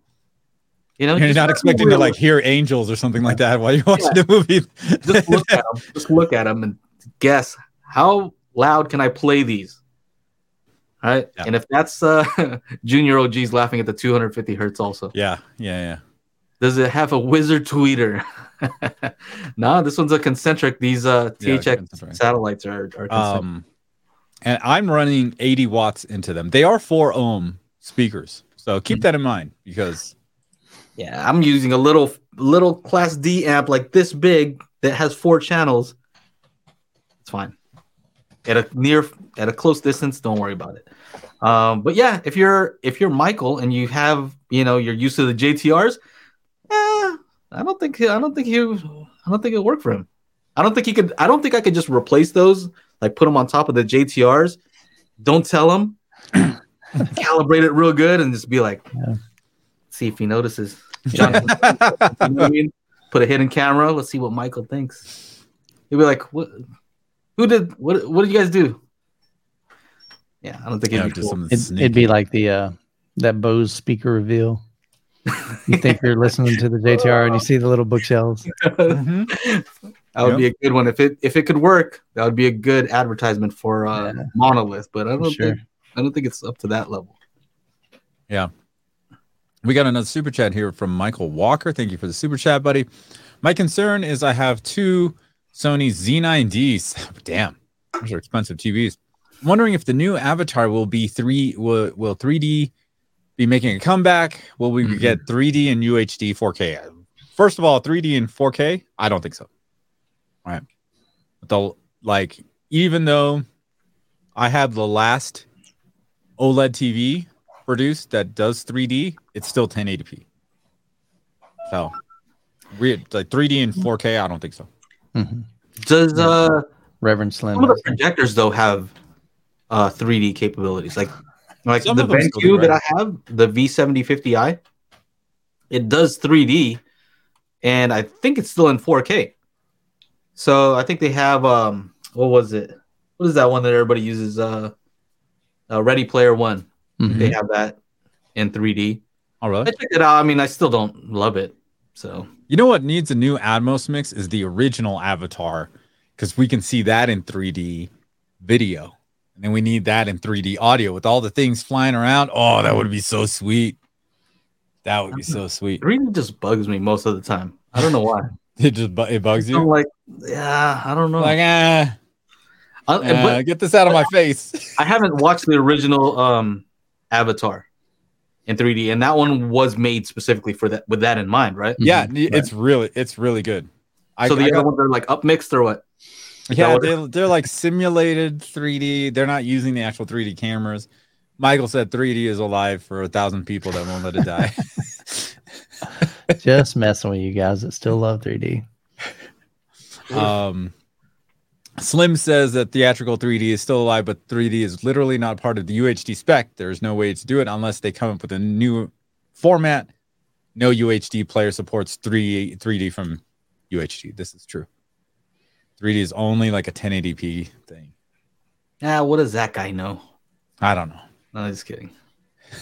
you know, You're not expecting to like hear angels or something like that while you're watching the movie. just look at them. Just look at them and guess how loud can I play these? All right, Yeah. and if that's uh, Junior OG's laughing at the 250 hertz, also yeah, yeah, yeah. Does it have a wizard tweeter? no, this one's a concentric. These uh, Yeah, THX concentric. satellites are, are. Um, and I'm running 80 watts into them. They are four ohm speakers, so keep that in mind because Yeah, I'm using a little little class D amp like this big that has four channels. It's fine. at a near at a close distance, don't worry about it. Um, but yeah, if you're if you're Michael and you have you know you're used to the JTRs, I don't think I don't think he I don't think it'll work for him. I don't think he could. I don't think I could just replace those, like put them on top of the JTRs. Don't tell him. calibrate it real good and just be like, Yeah. see if he notices. Jonathan, you know what I mean? Put a hidden camera. Let's see what Michael thinks. He'll be like, "What? Who did? What? What did you guys do?" Yeah, I don't think Yeah, it'd be cool. something It, it'd be like the uh, that Bose speaker reveal. You think you're listening to the JTR and you see the little bookshelves. Mhm. That would be a good one if it if it could work. That would be a good advertisement for uh, Yeah. Monolith. But I don't Sure. think I don't think it's up to that level. Yeah. We got another super chat here from Michael Walker. Thank you for the super chat, buddy. My concern is I have two Sony Z9Ds. Damn, those are expensive TVs. I'm wondering if the new Avatar will be three. Will, will 3D be making a comeback? Will we Mhm. get 3D and UHD 4K? First of all, 3D and 4K? I don't think so. All right. But the like, even though I have the last OLED TV produced that does 3D, it's still 1080p. So, weird like 3D and 4K. I don't think so. Mhm. Does uh Reverend Slim. some of the projectors though have uh 3D capabilities? Like like Some the BenQ that I have, the V7050i, it does 3D, and I think it's still in 4K. So I think they have um what was it? What is that one that everybody uses? Uh, uh Ready Player One. Mhm. They have that in 3D. All right. I checked it out. I mean, I still don't love it. So You know what needs a new Atmos mix is the original Avatar, because we can see that in 3D video, and then we need that in 3D audio with all the things flying around. Oh, that would be so sweet. That would be so sweet. 3D just bugs me most of the time. I don't know why. It just bu- it bugs I'm you. like, yeah, I don't know. Like ah, I, uh, but get this out of my face. I haven't watched the original um Avatar in 3D, and that one was made specifically for that with that in mind, right? yeah, Mhm. it's really it's really good. I, so the I other got- ones are like upmixed or what? Yeah, what- they they're like simulated 3D. They're not using the actual 3D cameras. Michael said 3D is alive for a thousand people that won't let it die. Just messing with you guys that still love 3D. um, Slim says that theatrical 3D is still alive, but 3D is literally not part of the UHD spec. There's no way to do it unless they come up with a new format. No UHD player supports 3 3D from UHD. This is true. 3D is only like a 1080p thing. Yeah, what does that guy know? I don't know. No, just kidding.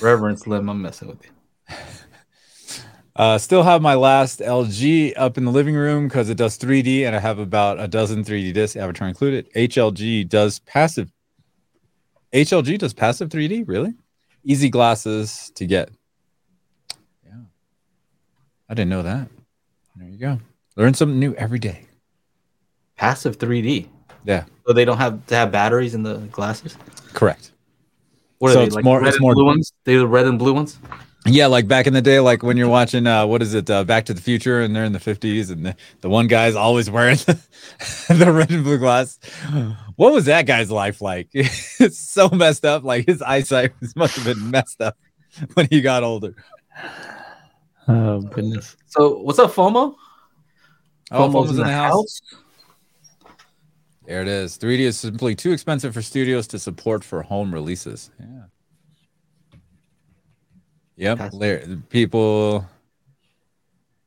Reverend Slim, I'm messing with you. Uh, still have my last LG up in the living room because it does 3D, and I have about a dozen 3D discs, Avatar included. HLG does passive. HLG does passive 3D, really? Easy glasses to get. Yeah, I didn't know that. There you go. Learn something new every day. Passive 3D. Yeah, So they don't have to have batteries in the glasses. correct. What are So they it's like? more- red it's and more- blue ones. They the red and blue ones. Yeah, like back in the day, like when you're watching, uh, what is it, uh, Back to the Future, and they're in the 50s, and the, the one guy's always wearing the, the red and blue glass. What was that guy's life like? it's so messed up. Like his eyesight must have been messed up when he got older. Oh, goodness. So what's up, FOMO? Oh, FOMO's FOMO's in the house. There it is. 3D is simply too expensive for studios to support for home releases. Yeah. Yep. Later, people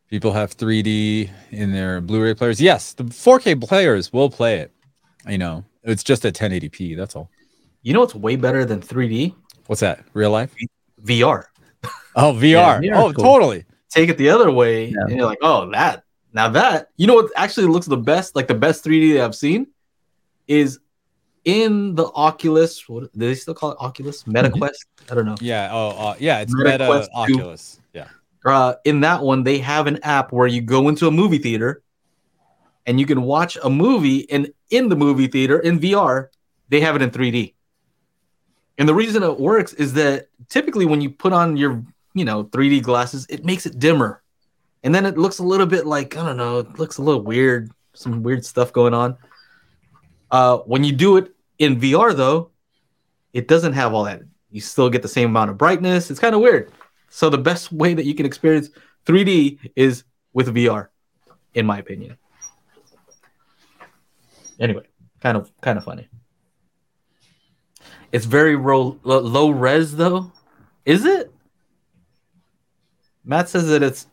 people have 3D in their Blu-ray players. Yes, the 4K players will play it. You know, it's just at 1080p. That's all. You know what's way better than 3D? What's that? Real life? VR. Oh, VR. VR oh, cool. totally. Take it the other way, Yeah. and you're like, oh, that. Now that you know what actually looks the best, like the best 3D that I've seen, is in the Oculus. What do they still call it? Oculus MetaQuest. I don't know. Yeah. Oh, uh, yeah. It's Meta Meta, Quest. Oculus. Yeah. uh, in that one, they have an app where you go into a movie theater and you can watch a movie, and in the movie theater in VR, they have it in 3D. And the reason it works is that typically when you put on your, you know, 3D glasses, it makes it dimmer. And then it looks a little bit like, I don't know, it looks a little weird, some weird stuff going on. Uh, when you do it In VR though, it doesn't have all that. You still get the same amount of brightness. It's kind of weird. So the best way that you can experience 3D is with VR, in my opinion. Anyway, kind of kind of funny. It's very ro- lo- low res though. Is it? Matt says that it's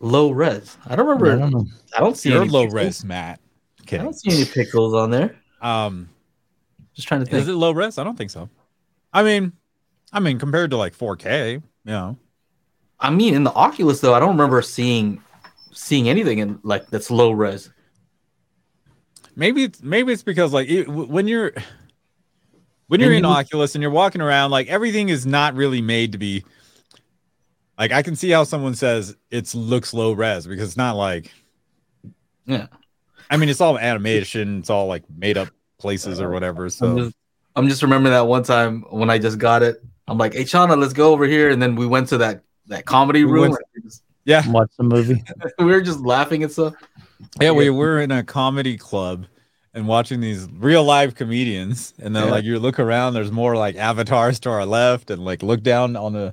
low res. I don't I remember. don't know. I don't see You're any low res, Matt. I don't see any pixels on there. Um, Just trying to think. is it low res? I don't think so. I mean, I mean, compared to like 4K, you know, I mean, in the Oculus though, I don't remember seeing seeing anything in like that's low res. maybe it's maybe it's because like it, when you're when you're And in you- Oculus and you're walking around, like everything is not really made to be. Like I can see how someone says it's looks low res because it's not like. Yeah. I mean, it's all animation. It's all like made up places or whatever. I'm So just, I'm just remembering that one time when I just got it. I'm like, "Hey, Shauna, let's go over here," and then we went to that that comedy We room. went- and we just- yeah, Watch the movie. we were just laughing and stuff. yeah, we were in a comedy club and watching these real live comedians, and then Yeah. like you look around, there's more like avatars to our left, and like look down on the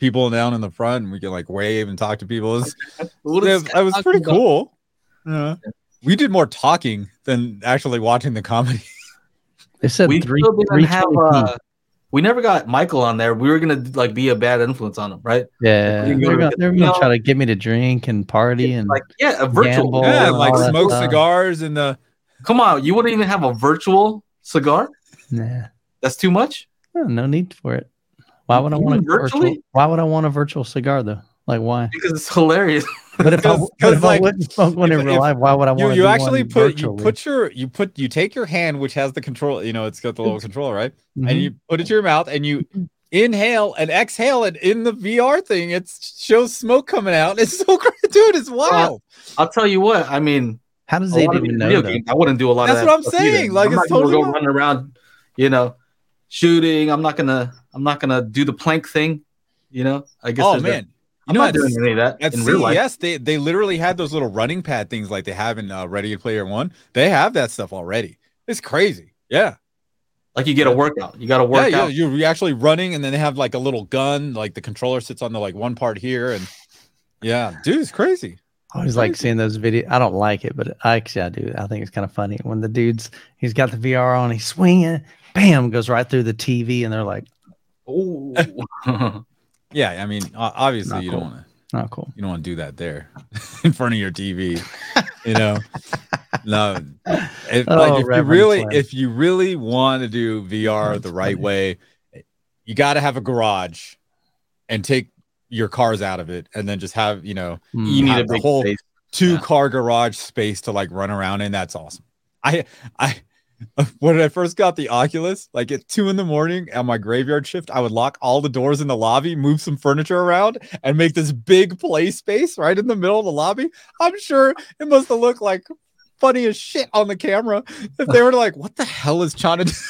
people down in the front, and we can like wave and talk to people. It's, What Yeah, is that was pretty about? cool. Yeah. We did more talking than actually watching the comedy. They said We three. didn't three have. Uh, we never got Michael on there. We were gonna like be a bad influence on him, right? yeah, we they're gonna, they're gonna try to get me to drink and party and Like, yeah, a virtual. Yeah, like smoke stuff. cigars and the Come on, you wouldn't even have a virtual cigar. nah, That's too much. no, no need for it. Why would I want a virtual? virtually? Why would I want a virtual cigar though? Like why? Because it's hilarious. But if I, but if because, I wouldn't smoke one in if- real life, why would I you want you to actually put you virtually? put your you put you take your hand which has the control, you know, it's got the little controller, right? Mhm. And you put it to your mouth and you inhale and exhale and in the VR thing it shows smoke coming out. It's so great, dude, it's wild. I'll tell you what. I mean, How does a it even know? video games, I wouldn't do a lot That's of what. I'm stuff either. saying, like, I'm it's not gonna totally go running around, you know, shooting. I'm not gonna. I'm not gonna do the plank thing. You know, I guess. Oh there's man. You I'm know, not doing any of that At in real life. CES, they they literally had those little running pad things like they have in uh, Ready Player One. They have that stuff already. It's crazy. Yeah, Like you get a workout. You got to work yeah, out. You're, you're actually running, and then they have like a little gun. Like the controller sits on the like one part here, and yeah, dude, it's crazy. I always like seeing those videos. I don't like it, but I actually I do. I think it's kind of funny when the dude's he's got the VR on, he's swinging, bam, goes right through the TV, and they're like, Ooh. Yeah, I mean, obviously Not you cool. don't want to "Oh, cool." you don't want to do that there in front of your TV. you know, no. If, Oh, like if you really Slim. if you really want to do VR That's the right funny. way, you got to have a garage and take your cars out of it, and then just have you know Mm. you need a have the big whole- space. two Yeah. car garage space to like run around in. That's awesome. I I when I first got the Oculus, like at two in the morning on my graveyard shift, I would lock all the doors in the lobby, move some furniture around, and make this big play space right in the middle of the lobby. I'm sure it must have looked like funny as shit on the camera if they were like, "What the hell is Channa?" doing?"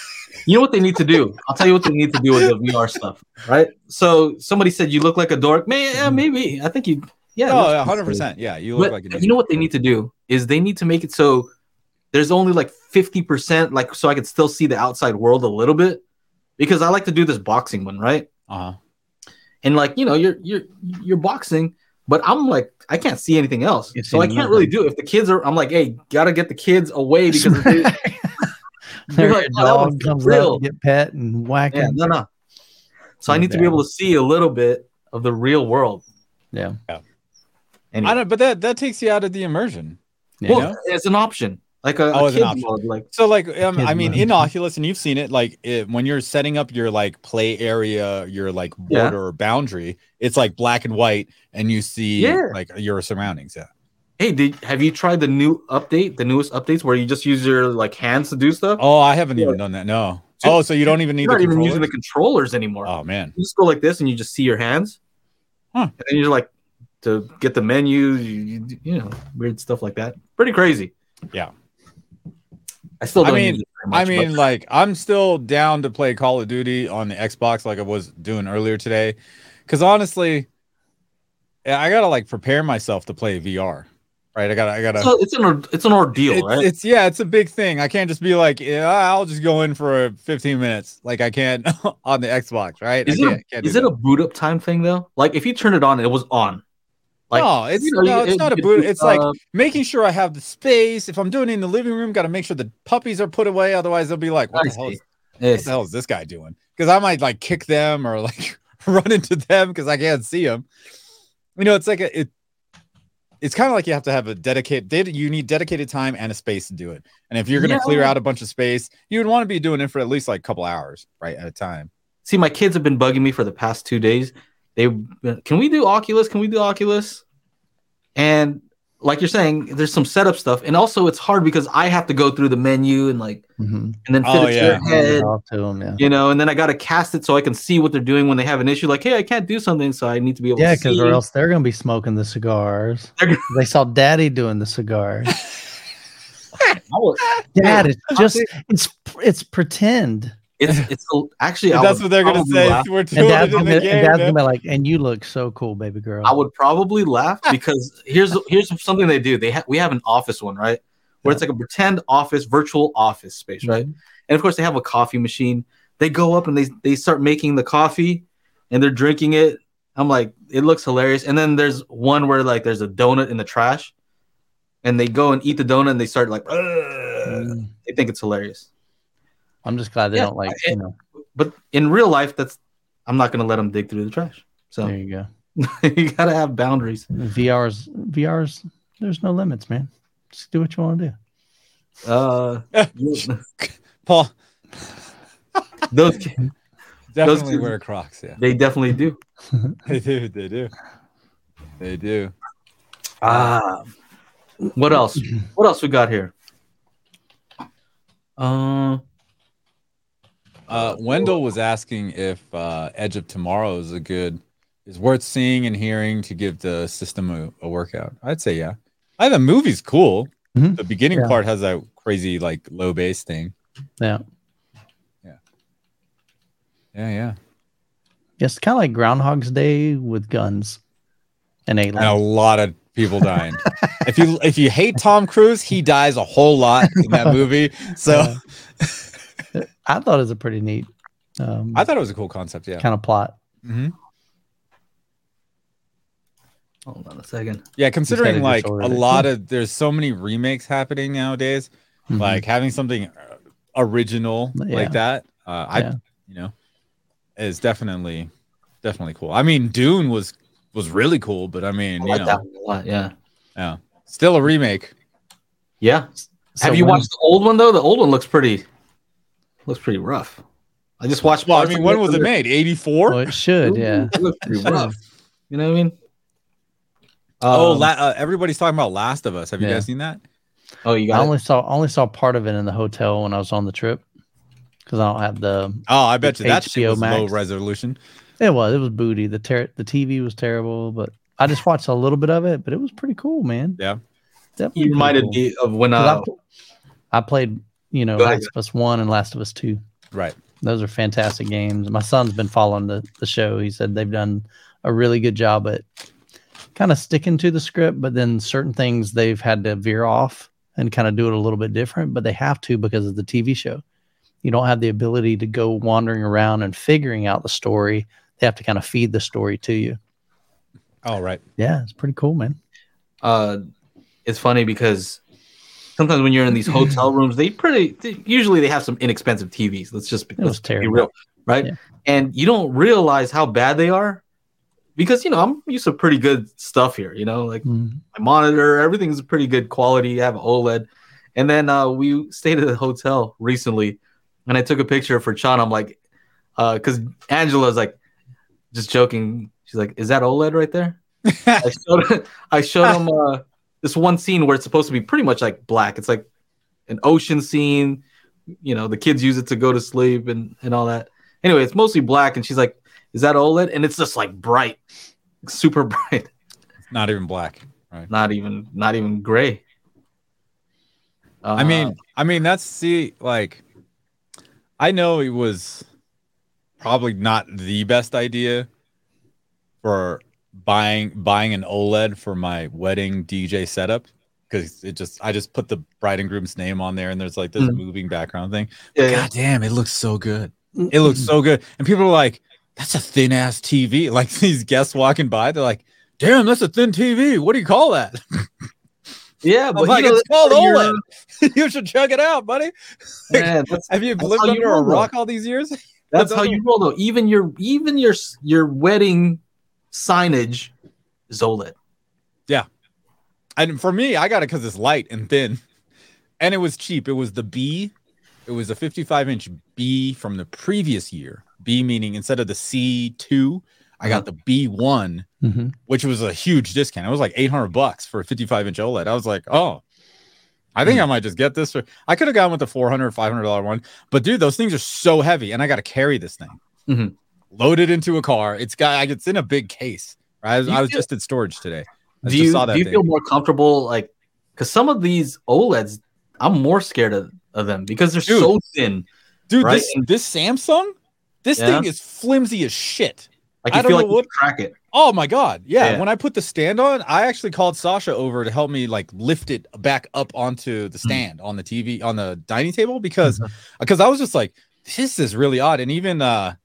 You know what they need to do? I'll tell you what they need to do with the VR stuff, right? So somebody said you look like a dork. Man, yeah, mm-hmm. maybe. I think you. Yeah. Oh, looks yeah, pretty hundred percent. Yeah, you look But like you know what they need to do is they need to make it so there's only like 50%, like so I could still see the outside world a little bit. Because I like to do this boxing one, right? Uh-huh. And like, you know, you're you're you're boxing, but I'm like, I can't see anything else. You So I can't nothing. really do it. If the kids are, I'm like, hey, gotta get the kids away because if they, There You're like, your "Oh, dog one's comes real." up, get pet and whack yeah, no, no. So I need to be able to see a little bit of the real world. Yeah. Anyway. I don't, but that that takes you out of the immersion. Yeah. well, it's an option, like a, Oh, a kid option. mode. Like, So like um, I mean mode. in Oculus and you've seen it like it, when you're setting up your like play area your like Yeah. border or boundary it's like black and white and you see Yeah. like your surroundings yeah hey, did have you tried the new update, the newest updates where you just use your like hands to do stuff? oh I haven't even done that no So- oh so you don't even need You're the not even using the controllers? anymore. oh man You just go like this and you just see your hands, Huh. and then you're like to get the menu, you, you, you know, weird stuff like that. Pretty crazy. Yeah. I still I don't mean- use it very I mean but- like I'm still down to play Call of Duty on the Xbox like I was doing earlier today because honestly yeah, I gotta like prepare myself to play VR right? I gotta, I gotta. So it's an it's an ordeal, it's, right? it's yeah, it's a big thing. I can't just be like, yeah, I'll just go in for 15 minutes, like I can on the Xbox, right? Is I it can't, can't a, is it that. a boot up time thing though? Like if you turn it on, it was on. Like no, it's you know, no, it's it- not a boot. It's uh, like making sure I have the space. If I'm doing it in the living room, got to make sure the puppies are put away. Otherwise, they'll be like, "What I the hell? Is, what the hell is this guy doing?" Because I might like kick them or like run into them because I can't see them. You know, it's like a it. It's kind of like you have to have a dedicated. You need dedicated time and a space to do it. And if you're going to Yeah. clear out a bunch of space, you would want to be doing it for at least like a couple hours, right, at a time. See, my kids have been bugging me for the past two days. They can we do Oculus? Can we do Oculus? And like you're saying, there's some setup stuff, and also it's hard because I have to go through the menu and like, Mhm. and then fit Oh, it to yeah. your head, Talk to 'em, yeah. you know, and then I got to cast it so I can see what they're doing when they have an issue. Like, hey, I can't do something, so I need to be able Yeah, because or else they're gonna be smoking the cigars. They're gonna- They saw Daddy doing the cigars. I would- Dad, it's just it's it's pretend. It's it's actually that's would what they're going to say. laugh. We're And doing Dad's, it in gonna, the and. Dad's gonna be like, and you look so cool, baby girl. I would probably laugh because here's here's something they do. They ha- we have an office one, right? Where it's like a pretend office, virtual office space, right? And of course they have a coffee machine. They go up and they they start making the coffee and they're drinking it. I'm like, it looks hilarious. And then there's one where like there's a donut in the trash, and they go and eat the donut and they start like, "Ugh." Mm. they think it's hilarious. I'm just glad they Yeah, don't like I- you know. But in real life, that's I'm not gonna let them dig through the trash. So There you go. you gotta have boundaries. VR's VR's. There's no limits, man. Just do what you want to do. Uh, Paul those definitely two- wear Crocs. Yeah, they definitely do. they do. They do. They do. Ah, what else? What else we got here? Uh, Uh, Wendell was asking if uh, Edge of Tomorrow is a good, is worth seeing and hearing to give the system a, a workout. I'd say yeah. I the movie's cool. Mhm. The beginning Yeah. part has that crazy like low bass thing. Yeah. Yeah, yeah. Yeah. It's kind of like Groundhog's Day with guns and aliens. And a lot of people dying. if you if you hate Tom Cruise, he dies a whole lot in that movie. So I thought it was a pretty neat um, I thought it was a cool concept. Yeah. kind of plot. hmm hold on a second. Yeah, considering like a lot of there's so many remakes happening nowadays. Mhm. like having something uh, original Yeah. like that uh i Yeah. you know is definitely definitely cool i mean dune was was really cool but i mean I you like know that one a lot. Yeah, yeah still a remake yeah. So Have you when- watched the old one though? The old one looks pretty, looks pretty rough. I just watched. well i mean when was it made 84 Well, it should, yeah. It looks pretty rough. You know what I mean? oh Um, la- uh, everybody's talking about last of us have you Yeah. guys seen that oh, you I got it. only saw only saw part of it in the hotel when I was on the trip because I don't have the. oh i bet you that shit HBO was low resolution It was it was booty. The ter- the TV was terrible, but I just watched a little bit of it. But it was pretty cool, man. Yeah. definitely. You reminded cool. me of when I uh, pl- I, played, you know, Last of Us One and Last of Us Two. right Those are fantastic games. My son's been following the, the show. He said they've done a really good job at kind of sticking to the script, but then certain things they've had to veer off and kind of do it a little bit different, but they have to because of the TV show. You don't have the ability to go wandering around and figuring out the story. They have to kind of feed the story to you. All right. Yeah, it's pretty cool, man. uh, it's funny because sometimes when you're in these hotel rooms, they pretty they, usually they have some inexpensive TVs. Let's just be, let's be real, right? Yeah. And you don't realize how bad they are because you know I'm used to pretty good stuff here. You know, like Mm. my monitor, everything's pretty good quality. I have OLED, and then uh, we stayed at a hotel recently, and I took a picture for Chan. I'm like, because Angela's like, just joking. She's like, "Is that OLED right there?" I showed I showed him uh, this one scene where it's supposed to be pretty much like black. It's like an ocean scene. You know, the kids use it to go to sleep and and all that. Anyway, it's mostly black, and she's like, "Is that OLED?" And it's just like bright, super bright. not even black right Not even not even gray. I Uh, mean, I mean that's see like I know it was probably not the best idea for buying buying an OLED for my wedding DJ setup. because it just I just put the bride and groom's name on there, and there's like this Mhm. moving background thing. Yeah. God damn, it looks so good. It looks so good, and people are like, "That's a thin ass TV." Like these guests walking by, they're like, "Damn, that's a thin TV. What do you call that?" yeah, but like, you know, "It's called that's how you're- OLED. you should check it out, buddy. That's, Have you lived how you under a roll, though. rock all these years? that's That's how you roll though. Even your even your your wedding signage is OLED. Yeah. And for me, I got it because it's light and thin, and it was cheap. It was the B. It was a 55 inch B from the previous year. B meaning instead of the C2, I got the B1, Mhm. which was a huge discount. It was like 800 bucks for a 55 inch OLED. I was like, oh, I think I might just get this. For, I could have gone with the 400, 500 dollar one, but dude, those things are so heavy, and I got to carry this thing, Mhm. Load it into a car. It's got, it's in a big case. Right? I was, I was feel- just at storage today. I Do you do you thing. feel more comfortable like because some of these OLEDs I'm more scared of, of them because they're Dude. so thin. Dude, right? this this Samsung, this Yeah. thing is flimsy as shit. Like I you don't feel know like what- crack it. Oh my god, yeah. Yeah. When I put the stand on, I actually called Sasha over to help me like lift it back up onto the hmm. stand on the TV on the dining table because mm-hmm. uh, because I was just like, this is really odd. And even uh,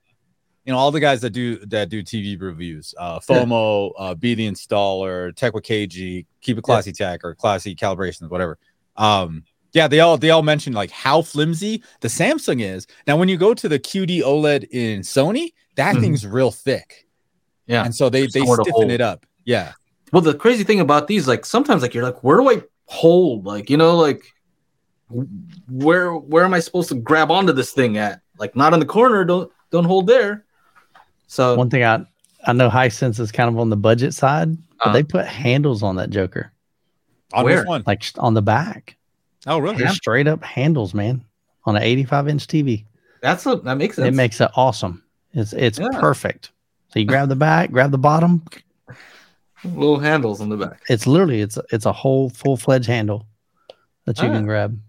you know, all the guys that do that do TV reviews, uh, Yeah. FOMO, uh, Be the Installer, Tech with KG, Keep It Classy Tech, or Classy Calibrations, whatever. Um, yeah, they all they all mentioned like how flimsy the Samsung is. Now, when you go to the QD OLED in Sony, that Mhm. thing's real thick. Yeah. And so they they stiffen it up. Yeah. Well, the crazy thing about these, like sometimes, like you're like, where do I hold? Like you know, like where where am I supposed to grab onto this thing at? Like not in the corner. Don't don't hold there. So One thing I I know Hisense is kind of on the budget side, but Uh-huh. they put handles on that Joker, On Where? which one? like on the back. Oh, really? They're straight up handles, man, on an 85 inch TV. that's a, that makes sense. It makes it awesome. It's it's Yeah. perfect. So you grab the back, grab the bottom. little handles on the back. It's literally it's it's a whole full fledged handle that you Ah. can grab.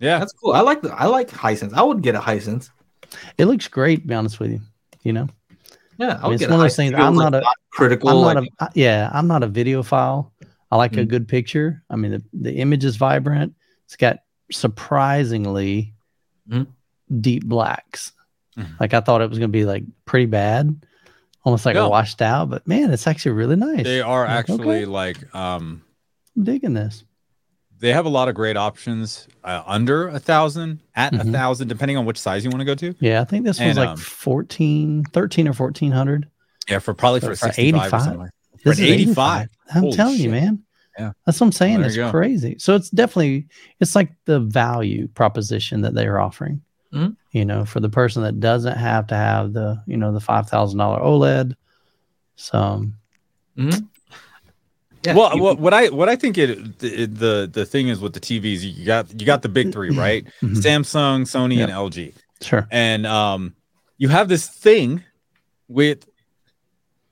Yeah. That's cool. I like the I like Hisense. I would get a Hisense. It looks great. To be honest with you, you know. Yeah, I mean, it's one of those things, I'm like, not a- critical. I'm like, not a I- yeah. I'm not a videophile. I like a Mm. good picture. I mean, the, the image is vibrant. It's got surprisingly Mhm. deep blacks. Mhm. Like I thought it was going to be like pretty bad, almost like No. washed out. But man, it's actually really nice. They are Like, actually okay. like um I'm digging this. They have a lot of great options uh, under a thousand, at a Mhm. thousand, depending on which size you want to go to. Yeah, I think this one's And, like um, 14, 13 or 1400. Yeah, for probably for, For- for 65 85? something. like- This For is 85. I'm Holy telling you, man. Yeah. That's what I'm saying. There it's crazy. So it's definitely it's like the value proposition that they're offering. Mhm. You know, for the person that doesn't have to have the, you know, the five thousand dollar OLED. So yeah, well, you- what, what I what I think it the, the the thing is with the TVs, you got you got the big three, right? mhm, Samsung, Sony, Yep. and LG. sure. and um you have this thing with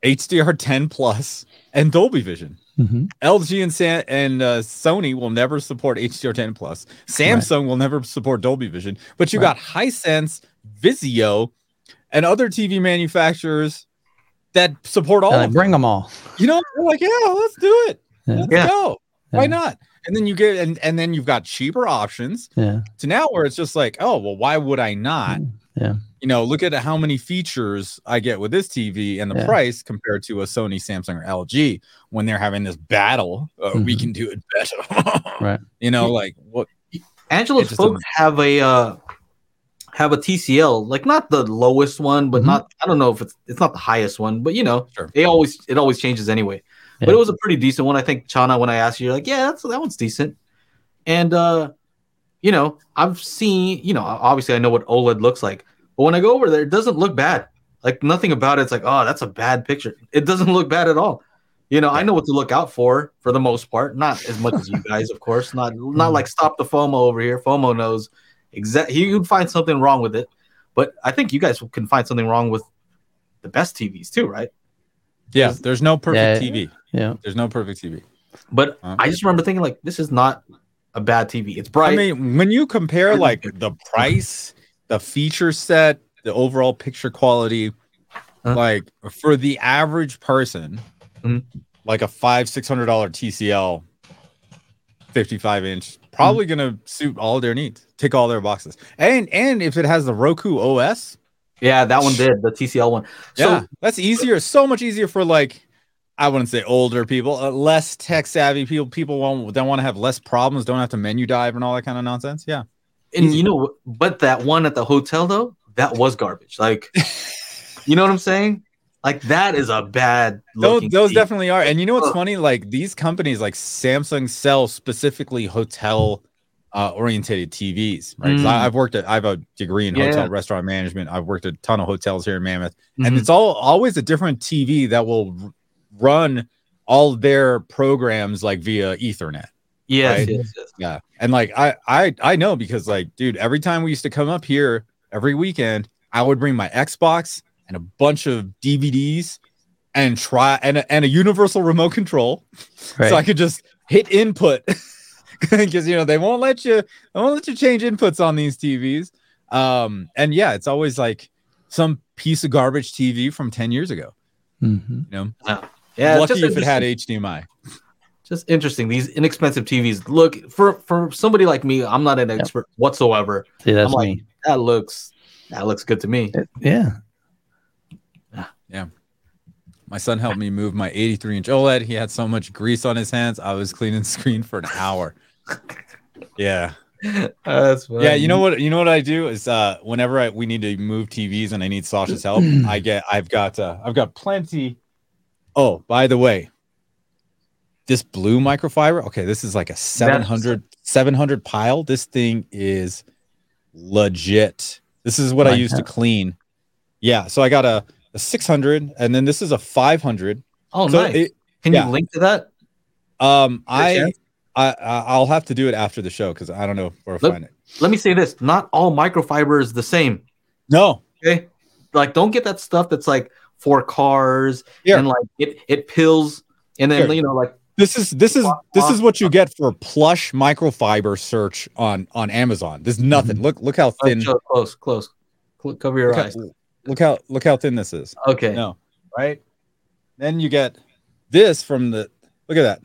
HDR10 plus and Dolby Vision. Mhm. LG and San- and uh, Sony will never support HDR10 plus. Samsung will never support Dolby Vision, but you Right. got Hisense, Vizio, and other TV manufacturers that support all Uh, of them. bring them all. You know, they're like, yeah, let's do it. Yeah. Let's Yeah. go. Why Yeah. not? And then you get and and then you've got cheaper options Yeah. to now where it's just like, oh well, why would I not? Yeah. You know, look at how many features I get with this TV and the Yeah. price compared to a Sony, Samsung, or LG when they're having this battle. Uh, We Mhm. can do it better, Right. You know, like what? Angela's It folks have a uh, have a TCL, like not the lowest one, but Mhm. not I don't know if it's it's not the highest one, but you know, Sure. they always it always changes anyway. But it was a pretty decent one. I think Channa, when I asked you, you're like, yeah, that's that one's decent. And uh, you know, I've seen, you know, obviously I know what OLED looks like, but when I go over there, it doesn't look bad. Like nothing about it's like, oh, that's a bad picture. It doesn't look bad at all. You know, I know what to look out for for the most part. Not as much as you guys, of course. Not not like stop the FOMO over here. FOMO knows exact. He would find something wrong with it, but I think you guys can find something wrong with the best TVs too, right? Yeah, there's no perfect Yeah. TV. Yeah. There's no perfect TV. But Huh? I just remember thinking like, this is not a bad TV. It's bright. I mean, when you compare like the price, the feature set, the overall picture quality, Huh? like for the average person, Mhm. like a five six hundred dollar TCL, 55 inch, probably gonna suit all their needs, tick all their boxes. And and if it has the Roku OS, Yeah, that one did the TCL one. So yeah, that's easier. So much easier for like, I wouldn't say older people, uh, less tech savvy people. People won't don't want to have less problems, don't have to menu dive and all that kind of nonsense. Yeah, and you know, but that one at the hotel though, that was garbage. Like, you know what I'm saying? Like that is a bad. those, those definitely are. And you know what's Ugh. funny? Like these companies, like Samsung, sell specifically hotel uh, orientated TVs. Right? Mm. I, I've worked at. I have a degree in hotel restaurant management. I've worked at a ton of hotels here in Mammoth. Mhm. and it's all always a different TV that will r- run all their programs like via Ethernet. yes, right? yes, yes. Yeah, and like I I I know because like dude, every time we used to come up here every weekend, I would bring my Xbox and a bunch of DVDs and try and a, and a universal remote control, Right. so I could just hit input because you know they won't let you they won't let you change inputs on these TVs. Um, and yeah, it's always like some piece of garbage TV from ten years ago. Mhm. You know, Yeah, lucky just if it had HDMI. just interesting. These inexpensive TVs look for for somebody like me. I'm not an expert whatsoever. See, that's I'm like, me. That looks that looks good to me. Yeah. My son helped me move my 83 inch OLED. He had so much grease on his hands. I was cleaning the screen for an hour. Yeah. That's Yeah. You know what? You know what I do is uh whenever I, we need to move TVs and I need Sasha's help, I get I've got uh I've got plenty. Oh, by the way, this blue microfiber. Okay, this is like a 700 700 pile. This thing is legit. This is what I Like use to clean. Yeah. So I got a, a 600 and then this is a 500. Oh, so nice. it, Can yeah. you link to that? Um, I. I, I'll have to do it after the show because I don't know where to find it. Let me say this: not all microfiber is the same. No, Okay, like don't get that stuff that's like for cars and like it it pills and then you know like this is this is this is what you get for plush microfiber search on on Amazon. There's nothing. Look look how oh, thin. close close cover your Look how, eyes. Look how look how thin this is. Okay, No, right? Then you get this from the. Look at that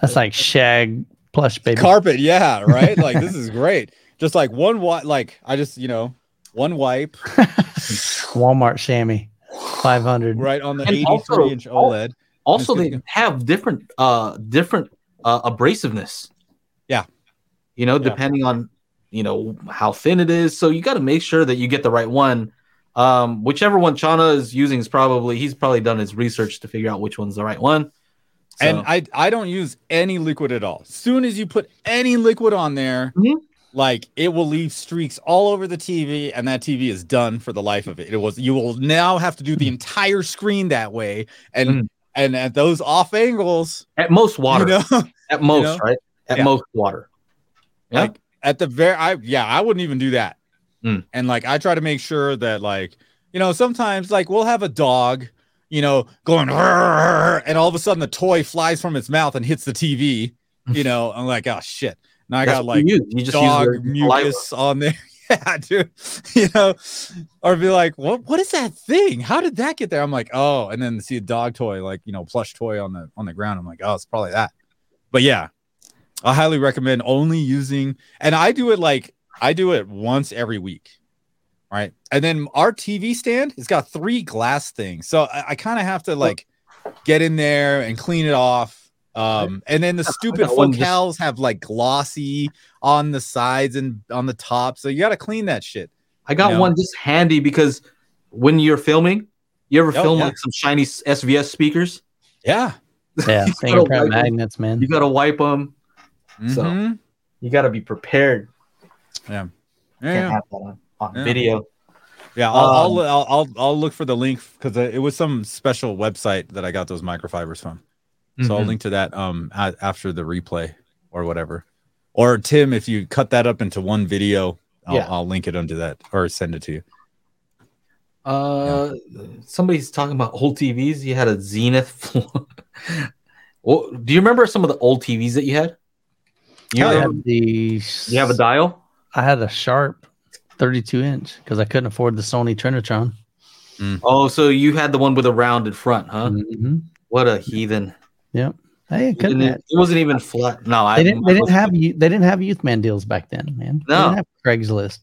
That's like shag plush baby. carpet. Yeah, right. like this is great. Just like one wipe. Like I just you know one wipe Walmart chamois. 500. right on the And 83 also- inch OLED. also they good. have different uh different uh abrasiveness Yeah. you know Yeah. depending on you know how thin it is so you got to make sure that you get the right one um whichever one Channa is using is probably he's probably done his research to figure out which one's the right one So- And I I don't use any liquid at all. Soon as you put any liquid on there, Mhm. like it will leave streaks all over the TV, and that TV is done for the life of it. It was you will now have to do the entire screen that way, and Mhm. and at those off angles, at most water you know, at most know? right at Yeah. most water yeah like at the very I yeah, I wouldn't even do that. Mm. And like I try to make sure that like, you know, sometimes like we'll have a dog, you know, going and all of a sudden the toy flies from its mouth and hits the TV. You know, I'm like, oh shit. Now I That's got like you, you just dog mucus on there. yeah, dude. You know, or be like, what what is that thing? How did that get there? I'm like, oh, and then see a dog toy, like you know, plush toy on the on the ground. I'm like, oh, it's probably that. But yeah, I highly recommend only using, and I do it like I do it once every week. Right. And then our TV stand has got three glass things. So I, I kind of have to like get in there and clean it off. Um, and then the stupid got just- have like glossy on the sides and on the top. So you got to clean that shit. i got you know? one just handy because when you're filming you ever Oh, film yeah. like some shiny svs speakers Yeah. Yeah, fingerprint gotta wipe 'em. magnets, man. you got to wipe them So- Mhm. you got to be prepared yeah. Can't Yeah. have that on, on Yeah. video Yeah. I'll, I'll, Um, I'll, I'll, I'll look for the link because it was some special website that I got those microfibers from. So I'll Mhm. link to that um a- after the replay or whatever. Or Tim, if you cut that up into one video, I'll, Yeah. I'll link it under that or send it to you. Uh, somebody's talking about old TVs. You had a Zenith. well, do you remember some of the old TVs that you had? You, I remember- had the you have a dial? I had a sharp 32 inch because I couldn't afford the Sony Trinitron. Oh, so you had the one with a rounded front, huh? Mhm. What a heathen! Yep. Hey, it, It, couldn't didn't- it wasn't even flat. No, I didn't. They didn't have you. They didn't have youth man deals back then, man. They No. didn't have Craigslist.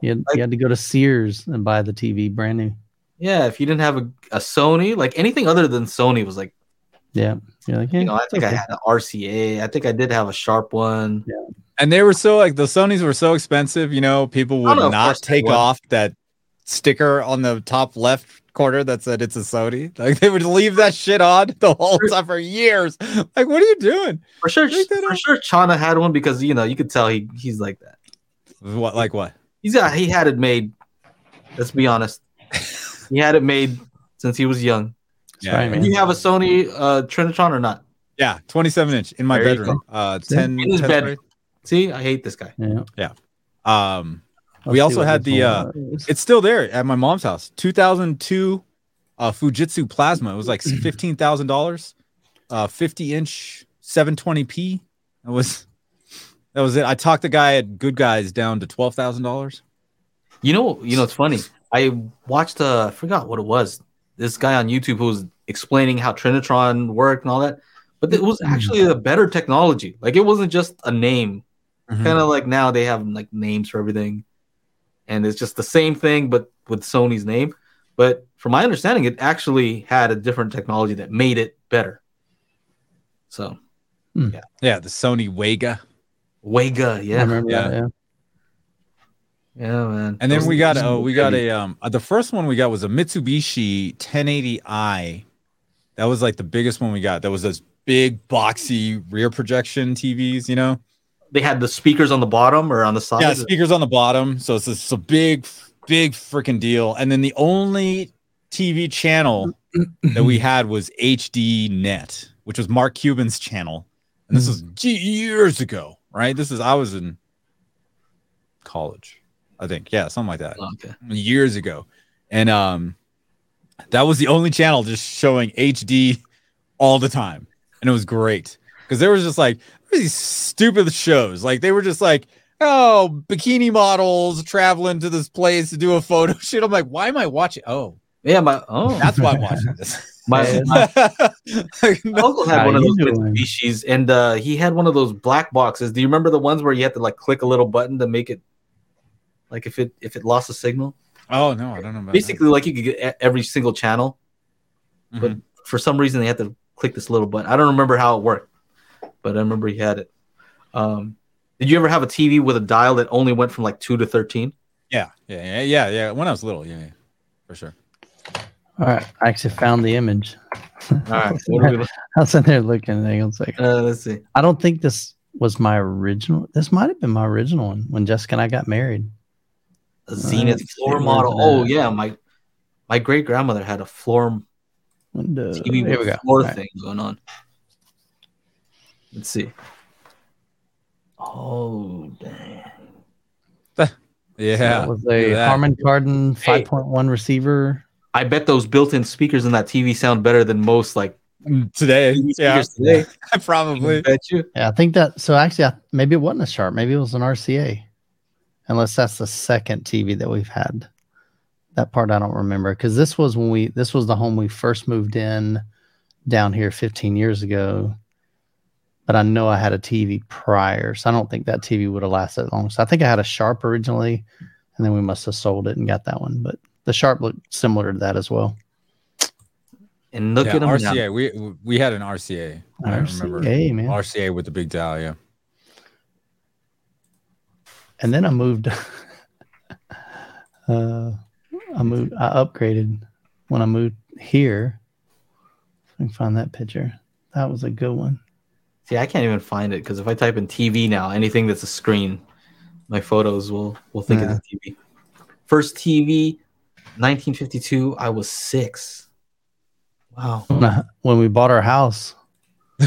You had, you had to go to Sears and buy the TV brand new. Yeah, if you didn't have a, a Sony, like anything other than Sony was like, Yeah, you're like, yeah, you eh, know, I think I had an RCA. I think I did have a Sharp one. Yeah. And they were so like the Sony's were so expensive, you know, people would no, of not take off that sticker on the top left corner that said it's a Sony. Like they would leave that shit on the whole time for years. Like, what are you doing? For sure, for off. sure, Channa had one because you know you could tell he he's like that. What like what? He's got he had it made. Let's be honest, he had it made since he was young. That's right, Do you have a Sony uh, Trinitron or not? Yeah, 27 inch in my There bedroom. Uh See? 10 In his 10th bed. grade. See, I hate this guy. Yeah. Um Let's We also had the, uh, it's still there at my mom's house. 2002 uh Fujitsu Plasma. It was like $15,000. Uh 50 inch 720p. That was that was it. I talked the guy at Good Guys down to $12,000. You know, you know, it's funny. I watched uh, I forgot what it was. This guy on YouTube who was explaining how Trinitron worked and all that, but it was actually a better technology. Like it wasn't just a name. Mhm. Kind of like now they have like names for everything, and it's just the same thing but with Sony's name. But from my understanding, it actually had a different technology that made it better. So Yeah, yeah, the Sony Wega. Wega, I yeah, remember yeah. that. Yeah. yeah, man. And then Those- we got oh we got a um uh, the first one we got was a Mitsubishi 1080i. That was like the biggest one we got. That was those big boxy rear projection TVs, you know. They had the speakers on the bottom or on the side. Yeah, speakers on the bottom. So it's this a big, big freaking deal. And then the only TV channel that we had was HD Net, which was Mark Cuban's channel. And this was years ago, right? This is I was in college, I think. Yeah, something like that. Oh, okay. Years ago. And um that was the only channel just showing HD all the time. And it was great. Because there was just like there these stupid shows. Like they were just like, oh, bikini models traveling to this place to do a photo shoot. I'm like, why am I watching? Oh, Yeah, my oh that's why I'm watching this. my, my My uncle had one of those doing? species, and uh, he had one of those black boxes. Do you remember the ones where you had to like click a little button to make it, like if it if it lost a signal? Oh no, I don't know about Basically, like you could get every single channel, that. but for some reason they had to click this little button. I don't remember how it worked, but I remember he had it. Um, did you ever have a TV with a dial that only went from like two to thirteen? yeah, yeah, yeah, yeah, yeah. When I was little, yeah, yeah, for sure. All right. I actually found the image. All right, what are we gonna, I was sitting there looking. Hang on a second. uh, let's see. I don't think this was my original. This might have been my original one when Jessica and I got married. A Zenith Let's floor model. Oh yeah, my my great grandmother had a floor Window. TV There we go. floor right. thing going on. Let's see. Oh dang! Yeah, That was a. Harman Kardon Hey. 5.1 receiver. I bet those built-in speakers in that TV sound better than most like Mm, today. Yeah, today. probably. I bet you. Yeah, I think that. So actually, I, maybe it wasn't a Sharp. Maybe it was an RCA, unless that's the second TV that we've had. That part I don't remember because this was when we. This was the home we first moved in down here 15 years ago. But I know I had a TV prior, so I don't think that TV would have lasted that long. So I think I had a Sharp originally, and then we must have sold it and got that one. But the Sharp looked similar to that as well. And look yeah, at them RCA. now. We we had an RCA. I remember RCA, man. RCA with the big dial. Yeah. And then I moved. uh, I moved. I upgraded when I moved here. I can find that picture. That was a good one. See, I can't even find it because if I type in TV now, anything that's a screen, my photos will will think Yeah. it's a TV. First TV, 1952. I was six. Wow. When I- When we bought our house,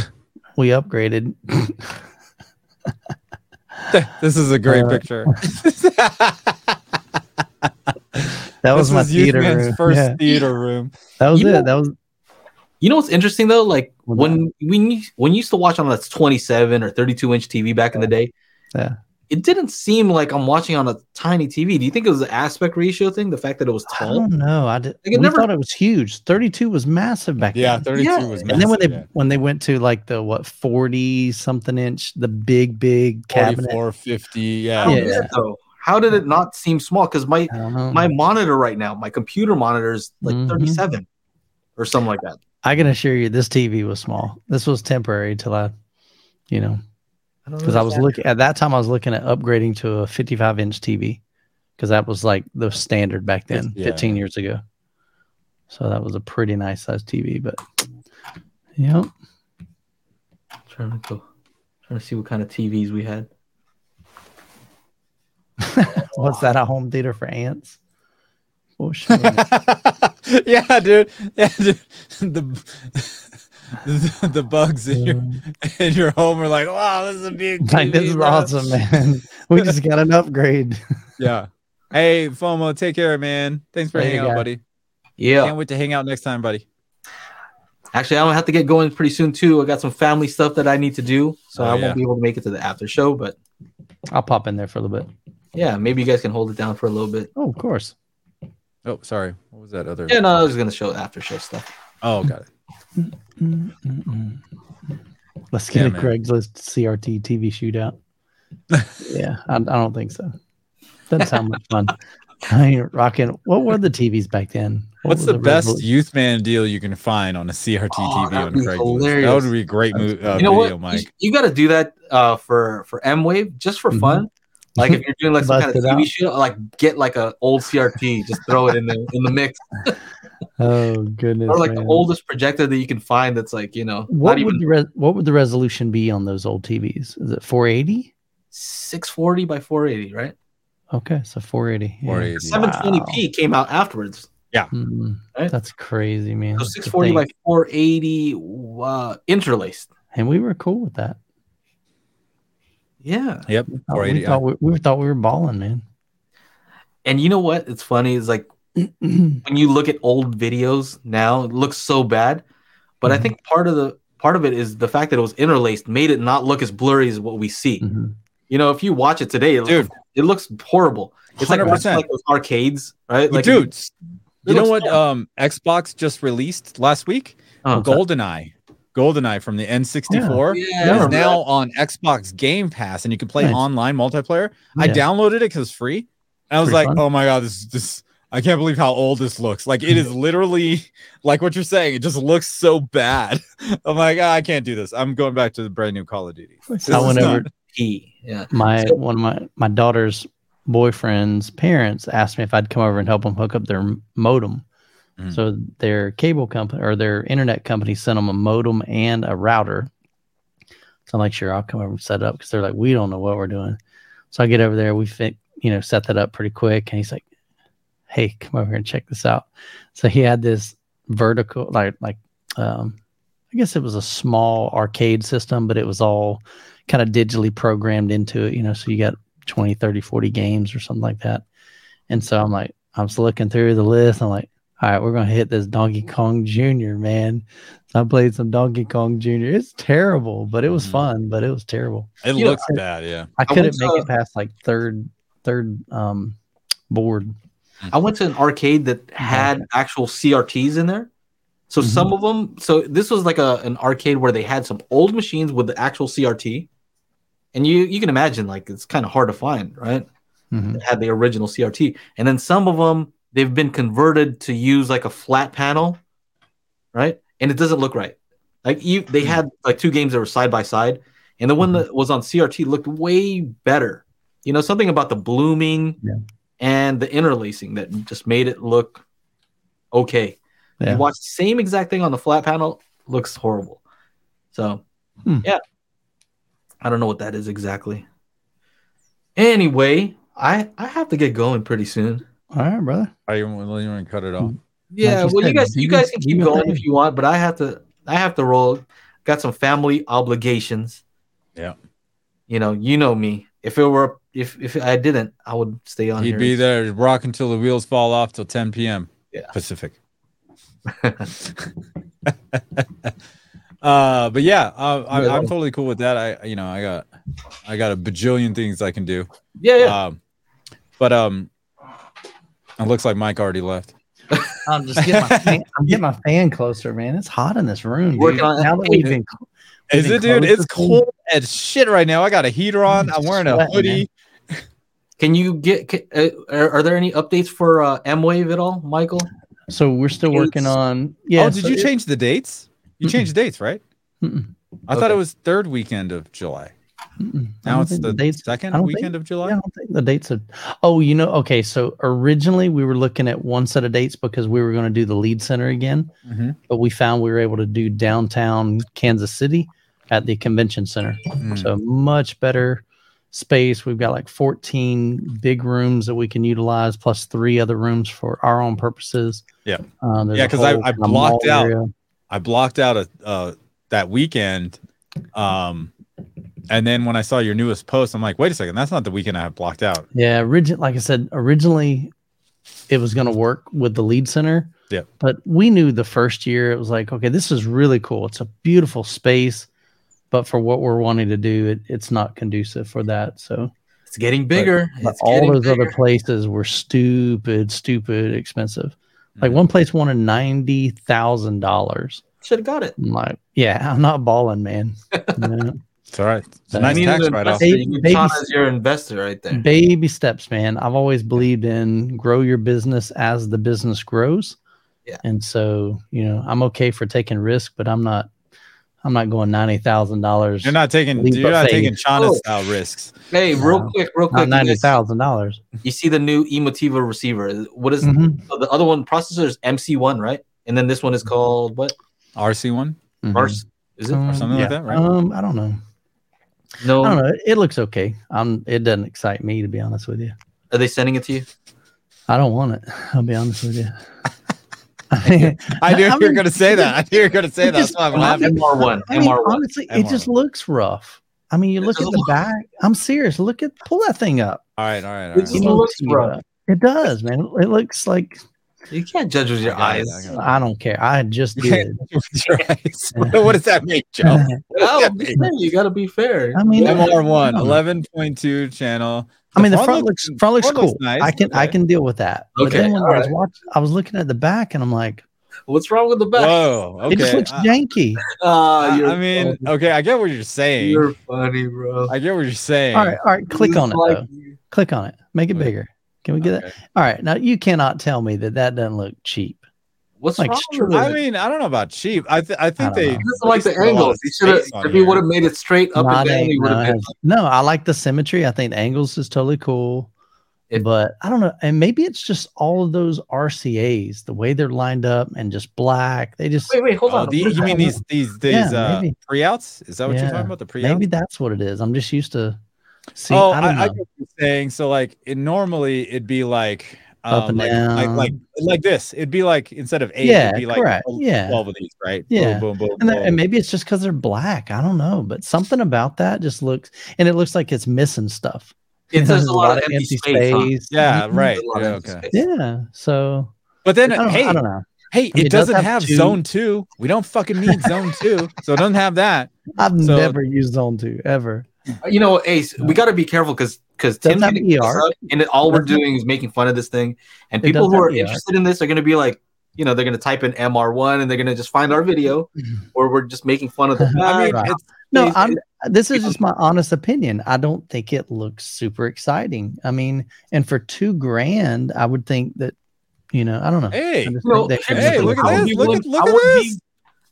we upgraded. this is a great Uh, picture. That was this my theater room. first Yeah, theater room. that was You it. know- that was You know what's interesting though? Like What when we when you used to watch on that 27 or 32 inch TV back in the day, Yeah. It didn't seem like I'm watching on a tiny TV. Do you think it was the aspect ratio thing? The fact that it was I tall? don't know. I did. Like, it we never- thought it was huge. Thirty-two was massive back then. Yeah, then. 32 Yeah, was And then when they yeah. when they went to like the what forty something inch, the big big cabinet. 44, 50, I yeah. don't Yeah. get though. How did it not seem small? Because my I don't know. my monitor right now, my computer monitor is like Mhm. 37 or something like that. I can assure you, this TV was small. This was temporary till I, you know, I don't because I was looking at that time. I was looking at upgrading to a 55 inch TV because that was like the standard back then, Yeah. 15 years ago. So that was a pretty nice size TV. But yep, trying to go, trying to see what kind of TVs we had. what's that? A home theater for ants? Oh shit! yeah, dude. Yeah, dude. The, the the bugs in your um, in your home are like, wow, this is a big. like this is awesome, man. We just got an upgrade. Yeah. Hey, FOMO, take care, man. Thanks for There hanging out, buddy. Yeah, Can't wait to hang out next time, buddy. actually, I'm gonna have to get going pretty soon too. I got some family stuff that I need to do, so Oh, I won't yeah. be able to make it to the after show. But I'll pop in there for a little bit. yeah, maybe you guys can hold it down for a little bit. Oh, of course. Oh, sorry. What was that other? Yeah, no, I was gonna show after show stuff. Oh, got it. Mm, mm, mm. Let's get Yeah, a man. Craigslist CRT TV shootout. yeah, I, I don't think so. Doesn't sound much fun. I ain't rocking. What were the TVs back then? What What's was the best resolu- youth man deal you can find on a CRT Oh, TV on be Craigslist? That would be a great mo- uh, you know video, what? Mike. you got to do that uh, for for M Wave just for Mhm. fun. Like if you're doing like some Bust kind of TV out. show, like get like a old CRT, just throw it in the in the mix, Oh goodness! or like man. the oldest projector that you can find. That's like you know What not would even the res- what would the resolution be on those old TVs? Is it 480? 640 by 480, right? Okay, so 480. yeah. 480. 720p came out afterwards. Mm, Right? That's crazy, man. So 640 by 480 uh, interlaced. and we were cool with that. Yeah. Yep. Oh, we thought we, we thought we were balling, man. And you know what? It's funny. It's like when you look at old videos now, it looks so bad. But I Mhm. think part of the part of it is the fact that it was interlaced made it not look as blurry as what we see. Mhm. You know, if you watch it today, it, Dude. looks, it looks horrible. It's like, 100%. watching, like those arcades, right? Like Dude, you know what fun. um Xbox just released last week? Oh, GoldenEye. GoldenEye from the N64 yeah, I is remember now on Xbox Game Pass and you can play Nice. online multiplayer. I downloaded it because it's free. And I was Pretty like, fun. oh my god, this this I can't believe how old this looks. Like it is literally like what you're saying. It just looks so bad. I'm like, "Ah, I can't do this. I'm going back to the brand new Call of Duty. This I went over not- P. Yeah. my So- one of my my daughter's boyfriend's parents asked me if I'd come over and help them hook up their modem. Mhm. So their cable company or their internet company sent them a modem and a router. So I'm like, sure, I'll come over and set it up because they're like, we don't know what we're doing. So I get over there, we fit, you know, set that up pretty quick, and he's like, hey, come over here and check this out. So he had this vertical, like like, um, I guess it was a small arcade system, but it was all kind of digitally programmed into it, you know, so you got 20, 30, 40 games or something like that. And so I'm like, I was looking through the list. I'm like, all right, we're going to hit this Donkey Kong Jr., man. So I played some Donkey Kong Jr. It's terrible, but it was Mhm. fun, but it was terrible. It You know, looks bad, yeah. I I couldn't make to- it past like third, third um board. I went to an arcade that had actual CRTs in there. So Mhm. some of them, so this was like a an arcade where they had some old machines with the actual CRT, and you you can imagine like it's kind of hard to find, right? Mhm. That had the original CRT, and then some of them they've been converted to use like a flat panel, right? And it doesn't look right. Like you, they Hmm. had like two games that were side by side, and the one Mhm. that was on CRT looked way better. You know, something about the blooming Yeah. And the interlacing that just made it look okay. Yeah. You watch the same exact thing on the flat panel, looks horrible. So, Hmm. yeah, I don't know what that is exactly. Anyway, I I have to get going pretty soon. All right, brother. Are you willing to cut it off? Yeah, Like you well, you guys you guys can keep going thing. if you want, but I have to I have to roll. Got some family obligations. Yeah. You know, you know me. If it were if if I didn't, I would stay on He'd here. be there rock until the wheels fall off till 10 p.m. Yeah. Pacific. uh, but yeah, uh, I, I'm totally cool with that. I, you know, I got I got a bajillion things I can do. Yeah, yeah. Um, but um, it looks like Mike already left. I'm just getting my fan, I'm getting my fan closer, man. It's hot in this room. Dude. Working on- now that we've been Is Getting it, dude? It's cold as shit right now. I got a heater on. I'm wearing a Sweating, hoodie. Can you get? Can, uh, are, are there any updates for uh, M Wave at all, Michael? so we're still working on yeah. oh, did so you it- change the dates? You Mm-mm. changed the dates, right? Mm-mm. I thought it was third weekend of July. Mm-mm. I Now don't it's think the dates- second weekend think- of July. Yeah, I don't think the dates are. Oh, you know, okay. So originally we were looking at one set of dates because we were going to do the Lied Center again, Mhm. but we found we were able to do downtown Kansas City at the convention center. Mm. So much better space. We've got like 14 big rooms that we can utilize, plus three other rooms for our own purposes. Yeah. Um, Yeah, a 'cause I- I blocked out- area. I blocked out a uh, that weekend. Um, and then when I saw your newest post, I'm like, wait a second, that's not the weekend I have blocked out. Yeah, origin like I said, originally it was going to work with the Lied Center. Yeah. But we knew the first year it was like, okay, this is really cool. It's a beautiful space, but for what we're wanting to do, it, it's not conducive for that. So It's getting bigger. but it's all getting those other places were stupid, stupid expensive. Like Mhm. one place wanted ninety thousand dollars. should have got it. I'm like, yeah, I'm not balling, man. You know? It's all right. It's a You nice You need tax an write off. investor. You need Baby- as your investor right there. baby steps man i've always believed in grow your business as the business grows Yeah. and so you know i'm okay for taking risk but i'm not i'm not going $90000 You're not taking Leap you're not faith. taking China Oh. style risks. Hey, real No. quick, real quick. not you, $90000 you see the new Emotiva receiver. What is Mhm. so the other one? Processor is MC1, right? And then this one is called what? RC one. Mhm. Mars? Is it? Um, something like that, right? um i don't know no. i don't know it looks okay i'm it doesn't excite me to be honest with you Are they sending it to you? i don't want it i'll be honest with you I mean, I knew you were going to say that. I knew you were going to say that. That's just- why I'm I laughing. MR1. I mean, MR1. honestly, it just looks rough. I mean, you look at the look- back. I'm serious. Look at pull that thing up. All right, all right, all It right. just You all know, looks tee rough. It does, man. It looks like You can't judge with your I got it, eyes. I I don't care. I just You can't did. Your eyes. what does that mean, Joe? No, Yeah, be you got to be fair. I mean, MR1, I don't know. 11.2 channel. I mean, the front looks front looks front cool. looks nice. I can I can deal with that. But Okay, then when I all was right. watching, I was looking at the back, and I'm like, What's wrong with the back? Whoa. Okay. it just looks I- janky. Ah, I, I mean, funny. okay, I get what you're saying. you're funny, bro. I get what you're saying. All right, all right. Click It's on it like- though. Click on it. Make it Okay. bigger. Can we get it? Okay. All right. Now you cannot tell me that that doesn't look cheap. What's Like wrong straight- with? I mean, I don't know about cheap. I, th- I think I they know. Like the wasted a lot of angles. He should have. If he would have made it straight up Not and down, ang- he would have it been. has- no, I like the symmetry. I think angles is totally cool. It- but I don't know. And maybe it's just all of those RCAs, the way they're lined up and just black. They just Wait, wait, hold Oh, on. the, you mean these these these Yeah, uh, maybe. pre-outs? Is that what you're talking about? The pre-outs? maybe that's what it is. I'm just used to see. oh, I I, don't I, know. get what you're saying. So like, it normally it'd be like Up um, and like, like like like this. It'd be like instead of eight, Yeah, it'd be like correct. 12 Yeah. twelve of these, right? Yeah. Boom, boom, boom, and, that, and maybe it's just because they're black. I don't know, but something about that just looks, and it looks like it's missing stuff. It There's says a lot of empty space. huh? yeah, Mhm. right. There's a lot of Yeah, okay. space. Yeah. So But then, I don't, hey, I don't know. hey, mean, it it does doesn't have have two- zone two. We don't fucking need zone two, so it doesn't have that. I've So- never used Zone Two ever. You know, Ace, we got to be careful because because Does Tim's that ER? and it, all we're doing is making fun of this thing, and people who are ER. interested in this are going to be like, you know, they're going to type in MR1 and they're going to just find our video, or we're just making fun of the. I mean, Right. it's No, It's- I'm. This is just my honest opinion. I don't think it looks super exciting. I mean, and for two grand, I would think that, you know, I don't know. hey, I No, think they should hey, look look at would this! be Look willing- at look I at would be- this!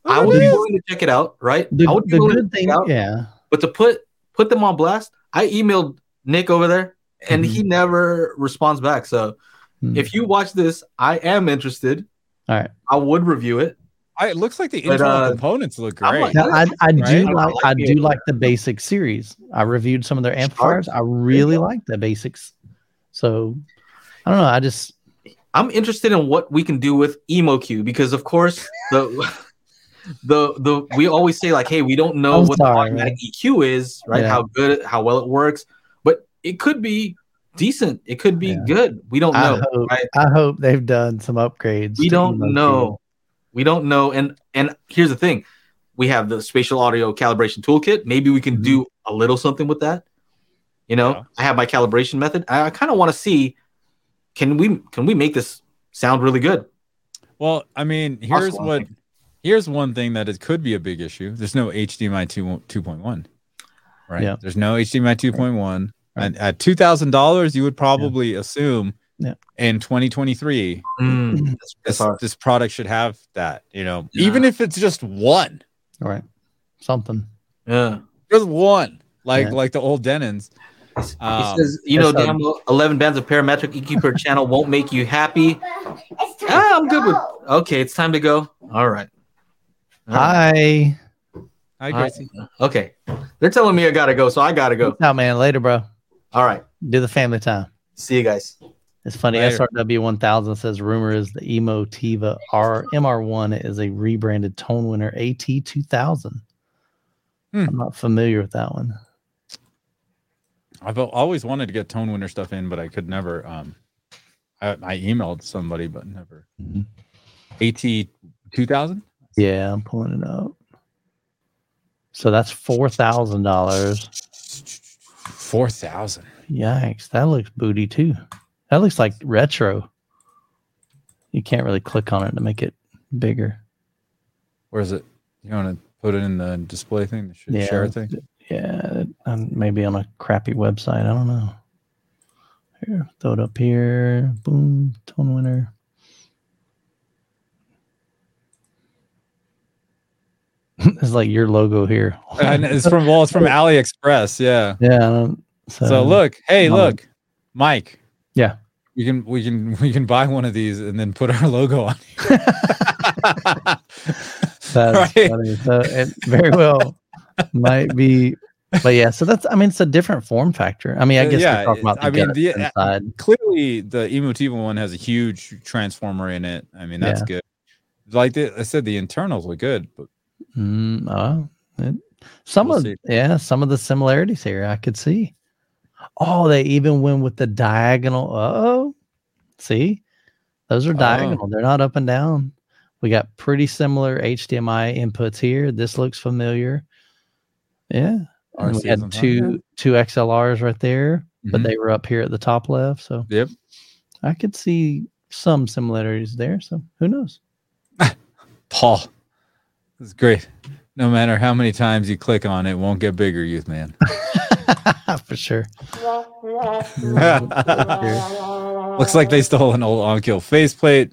I would be this. willing to check it out, right? The, I would be the willing to check thing, it out, yeah. but to put put them on blast, I emailed Nick over there, and he never responds back. So Hmm. if you watch this, I am interested. All right. I would review it. I, it looks like the internal uh, components look great. like- Now, I, I do Right? like I I do it. like the basic series. I reviewed some of their amplifiers. I really like the BasX. So I don't know. I just I'm interested in what we can do with EmoQ because, of course, the the the we always say like, hey, we don't know I'm what sorry, the automatic EQ is, right? Yeah. How good, how well it works, but it could be decent. It could be Yeah. good. We don't I know, hope right? I hope they've done some upgrades. We don't EmoQ. know. We don't know. And and here's the thing: we have the spatial audio calibration toolkit. Maybe we can Mhm. do a little something with that, You know, Yeah. I have my calibration method. I, I kind of want to see can we can we make this sound really good? Well, I mean, here's what think. Here's one thing that it could be a big issue. There's no HDMI 2, 2.1. Right? Yeah. There's no HDMI 2.1. Right. And at $2,000, you would probably assume Yeah. in 2023 Mm, this, this product should have that, you know, Yeah. even if it's just one. All right. Something. Yeah. Just one. Like Yeah. like the old Denons. He Um, says, you know, damn, well, 11 bands of parametric EQ per channel won't make you happy. It's time Ah, I'm good with. Okay, it's time to go. All right. All right. Hi. Hi, Hi. Gracie. Okay. They're telling me I gotta go, so I gotta go. Out, man. Later, bro. All right. Do the family time. See you guys. It's funny. Later. SRW 1000 says rumor is the Emotiva R MR1 is a rebranded Tonewinner AT 2000. Hmm. I'm not familiar with that one. I've always wanted to get Tonewinner stuff in, but I could never. Um, I, I emailed somebody, but never. Mhm. AT 2000? Yeah, I'm pulling it up. So that's four thousand dollars. 4000 Yikes, that looks booty too. That looks like retro. You can't really click on it to make it bigger. Where is it? You want to put it in the display thing, the Yeah, share thing? Yeah, um, maybe on a crappy website. I don't know. Here, throw it up here. Boom, Tonewinner. it's like your logo here. and it's from well, it's from AliExpress. Yeah. yeah. So, So look, hey, um, look, Mike. Yeah. We can we can we can buy one of these and then put our logo on. That's Right. funny. So it very well might be, but yeah. So that's I mean it's a different form factor. I mean I Uh, guess yeah, we're talking about the I mean, the- inside. Clearly, the Emotiva one has a huge transformer in it. I mean, that's good. Like the, I said, the internals look good, but Mm, uh, it- some We'll of see. yeah, some of the similarities here I could see. Oh, they even went with the diagonal. Oh, see, those are Oh. diagonal. They're not up and down. We got pretty similar HDMI inputs here. This looks familiar. Yeah, and we had is on two two XLRs right there, but Mhm. they were up here at the top left. So Yep. I could see some similarities there. So who knows? Paul, is great. No matter how many times you click on it, it won't get bigger, youth man. For sure. Looks like they stole an old Onkyo faceplate.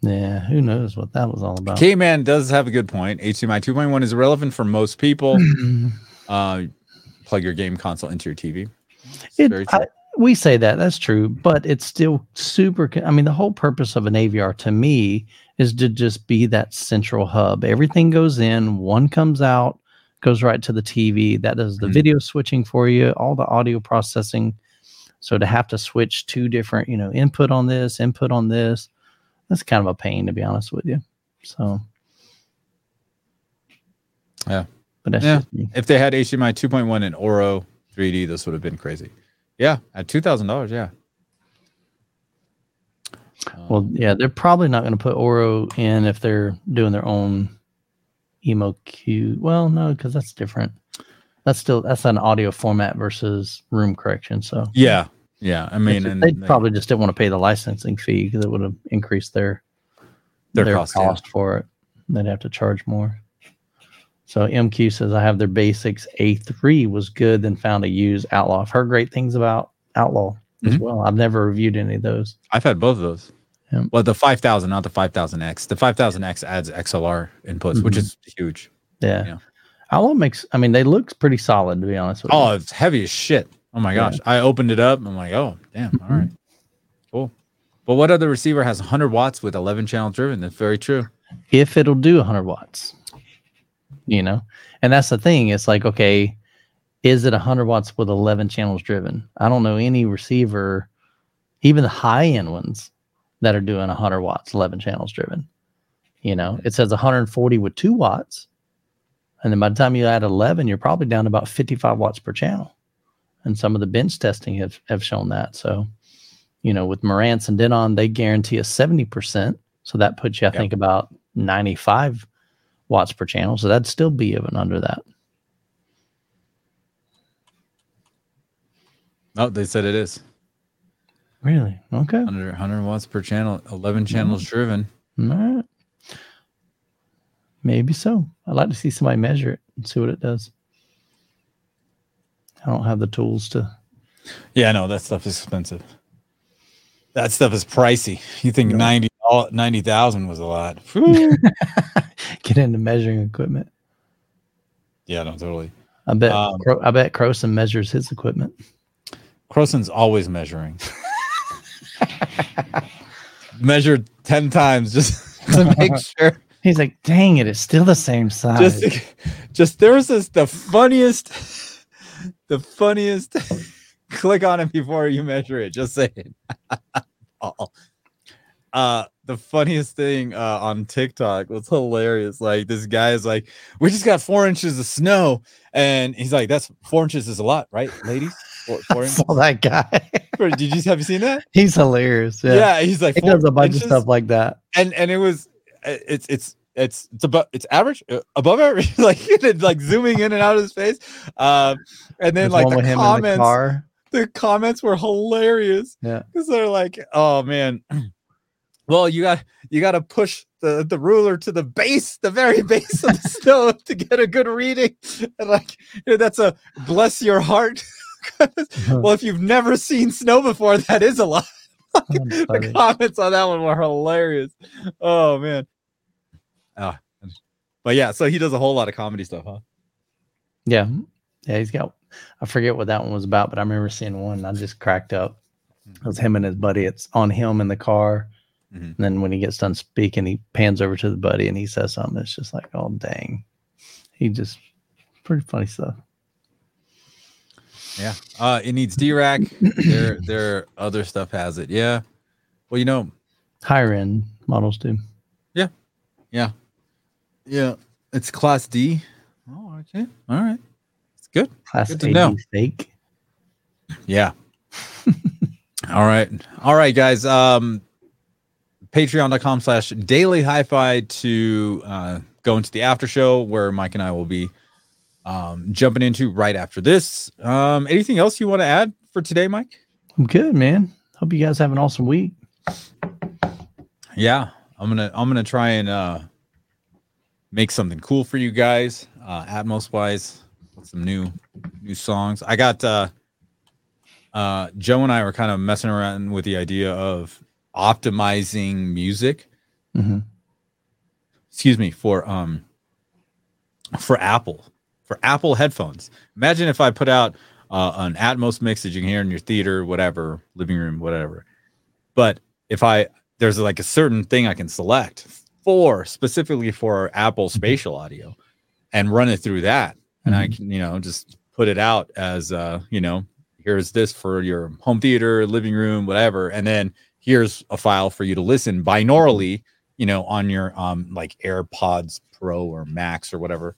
Yeah, who knows what that was all about. K Man does have a good point. HDMI 2.1 is irrelevant for most people. uh, plug your game console into your TV. It- I- we say that that's true, but it's still super. I mean, the whole purpose of an AVR to me is to just be that central hub. Everything goes in, one comes out, goes right to the TV. That does the Mhm. video switching for you, all the audio processing. So to have to switch two different, you know, input on this, input on this, that's kind of a pain to be honest with you. So, Yeah. but that's Yeah. just me. if they had HDMI 2.1 and Oro 3D, this would have been crazy. Yeah, at two thousand dollars. Yeah. Well, Um, yeah, they're probably not going to put Auro in if they're doing their own EmoQ. Well, no, because that's different. That's still that's an audio format versus room correction. So yeah, yeah. I mean, and they they- probably just didn't want to pay the licensing fee because it would have increased their Their their, cost, cost, yeah. for it. They'd have to charge more. So MQ says I have their BasX. A3 was good, then found a used Outlaw. I've heard great things about Outlaw as Mhm. well. I've never reviewed any of those. I've had both of those. Yeah. Well, the five thousand, not the five thousand X. The five thousand X adds XLR inputs, which Mhm. is huge. Yeah. Yeah. Outlaw makes I mean they look pretty solid to be honest with you. Oh, it's heavy as shit. Oh my Yeah. gosh! I opened it up. I'm like, oh damn. All Mhm. right, cool. But what other receiver has 100 watts with 11 channel driven? That's very true. if it'll do 100 watts you know and that's the thing it's like okay is it 100 watts with 11 channels driven i don't know any receiver even the high end ones that are doing 100 watts 11 channels driven you know it says 140 with 2 watts and then by the time you add 11 you're probably down to about 55 watts per channel and some of the bench testing have, have shown that so you know with Marantz and Denon they guarantee a 70% so that puts you i Yep. think about 95 watts per channel. So that'd still be even under that. Oh, they said it is Really? Okay. 100, 100 watts per channel, 11 channels driven. All right. Maybe so. I'd like to see somebody measure it and see what it does. I don't have the tools to. Yeah, no, that stuff is expensive. That stuff is pricey. You think Yeah. 90 all- 90,000 was a lot. Get into measuring equipment. yeah, no, totally. I bet. Um, Cro- I bet Croson measures his equipment. Croson's always measuring. Measured 10 times just to make sure. He's like, "Dang it! It's still the same size." Just, to- just there was this the funniest, the funniest. click on it before you measure it. Just saying. Paul. uh, the funniest thing uh, on TikTok was hilarious. Like this guy is like, "We just got four inches of snow," and he's like, "That's four inches is a lot, right, ladies?" I inches. saw that guy. Did you have you seen that? He's hilarious. Yeah, Yeah, he's like he does a bunch inches? of stuff like that. and and it was uh, it's it's it's it's above it's average uh, above average like like zooming in and out of his face um and then There's like the him the comments car. the comments were hilarious Yeah. because they're like oh man well you got you got to push the the ruler to the base the very base of the snow to get a good reading and like you know, that's a bless your heart well if you've never seen snow before that is a lot That's the comments on that one were hilarious. Oh man. Oh, but yeah, so he does a whole lot of comedy stuff, huh? Yeah. Yeah, he's got I forget what that one was about, but I remember seeing one I just cracked up. It was him and his buddy. It's on him in the car. Mhm. And then when he gets done speaking, he pans over to the buddy and he says something. It's just like, oh dang. He just pretty funny stuff. Yeah. Uh it needs Dirac. their their other stuff has it. Yeah. Well, you know, Higher end models do. yeah, Yeah. Yeah. it's class D. Oh, okay. All right. It's good. Class Good to know. steak. Yeah. All right. All right, guys. Um patreon.com slash daily hi-fi to uh go into the after show where Mike and I will be um jumping into right after this. Um anything else you want to add for today, Mike? I'm good, man. Hope you guys have an awesome week. Yeah. I'm gonna I'm gonna try and uh make something cool for you guys, uh Atmos wise, some new new songs. I got uh uh Joe and I were kind of messing around with the idea of optimizing music, hmm excuse me, for um for Apple, for Apple headphones. Imagine if I put out uh, an Atmos mix that you can hear in your theater, whatever, living room, whatever. But if I there's like a certain thing I can select for specifically for Apple spatial audio and run it through that. And I can, you know, just put it out as uh, you know, here's this for your home theater, living room, whatever. And then here's a file for you to listen binaurally, you know, on your um like AirPods Pro or Max or whatever.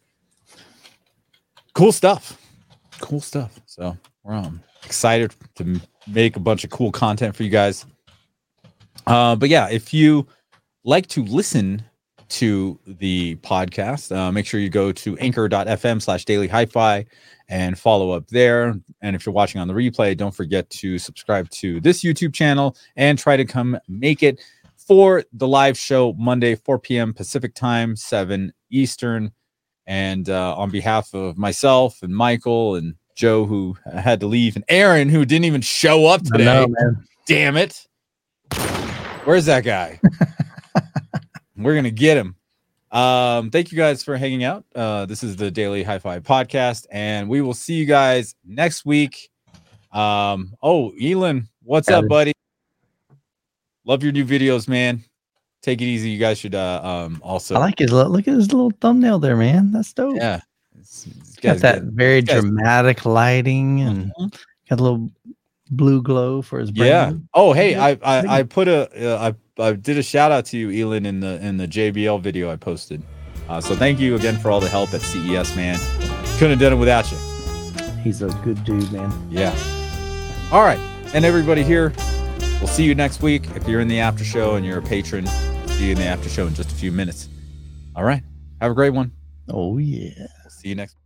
Cool stuff. Cool stuff. So we're um excited to make a bunch of cool content for you guys. Uh, but yeah, if you like to listen to the podcast, uh, make sure you go to anchor.fm slash daily hi-fi and follow up there. And if you're watching on the replay, don't forget to subscribe to this YouTube channel and try to come make it for the live show Monday, 4 p.m. Pacific time, 7 Eastern. And uh, on behalf of myself and Michael and Joe, who had to leave, and Aaron, who didn't even show up today, know, man. damn it. Where's that guy? We're gonna get him. Um, thank you guys for hanging out. Uh, this is the Daily Hi-Fi podcast, and we will see you guys next week. Um, oh, Elon, what's up, Howdy. buddy? Love your new videos, man. Take it easy. You guys should uh um also I like his little look at his little thumbnail there, man. That's dope. yeah. It's- it's- Got that get- very guys- dramatic lighting and Mhm. got a little blue glow for his Yeah. Oh, hey, I I, I put a uh, I I did a shout out to you, Elon, in the in the JBL video I posted. Uh, so thank you again for all the help at CES, man. Couldn't have done it without you. He's a good dude, man. Yeah. All right, and everybody here, we'll see you next week. If you're in the after show and you're a patron, see you in the after show in just a few minutes. All right, have a great one. Oh yeah. See you next.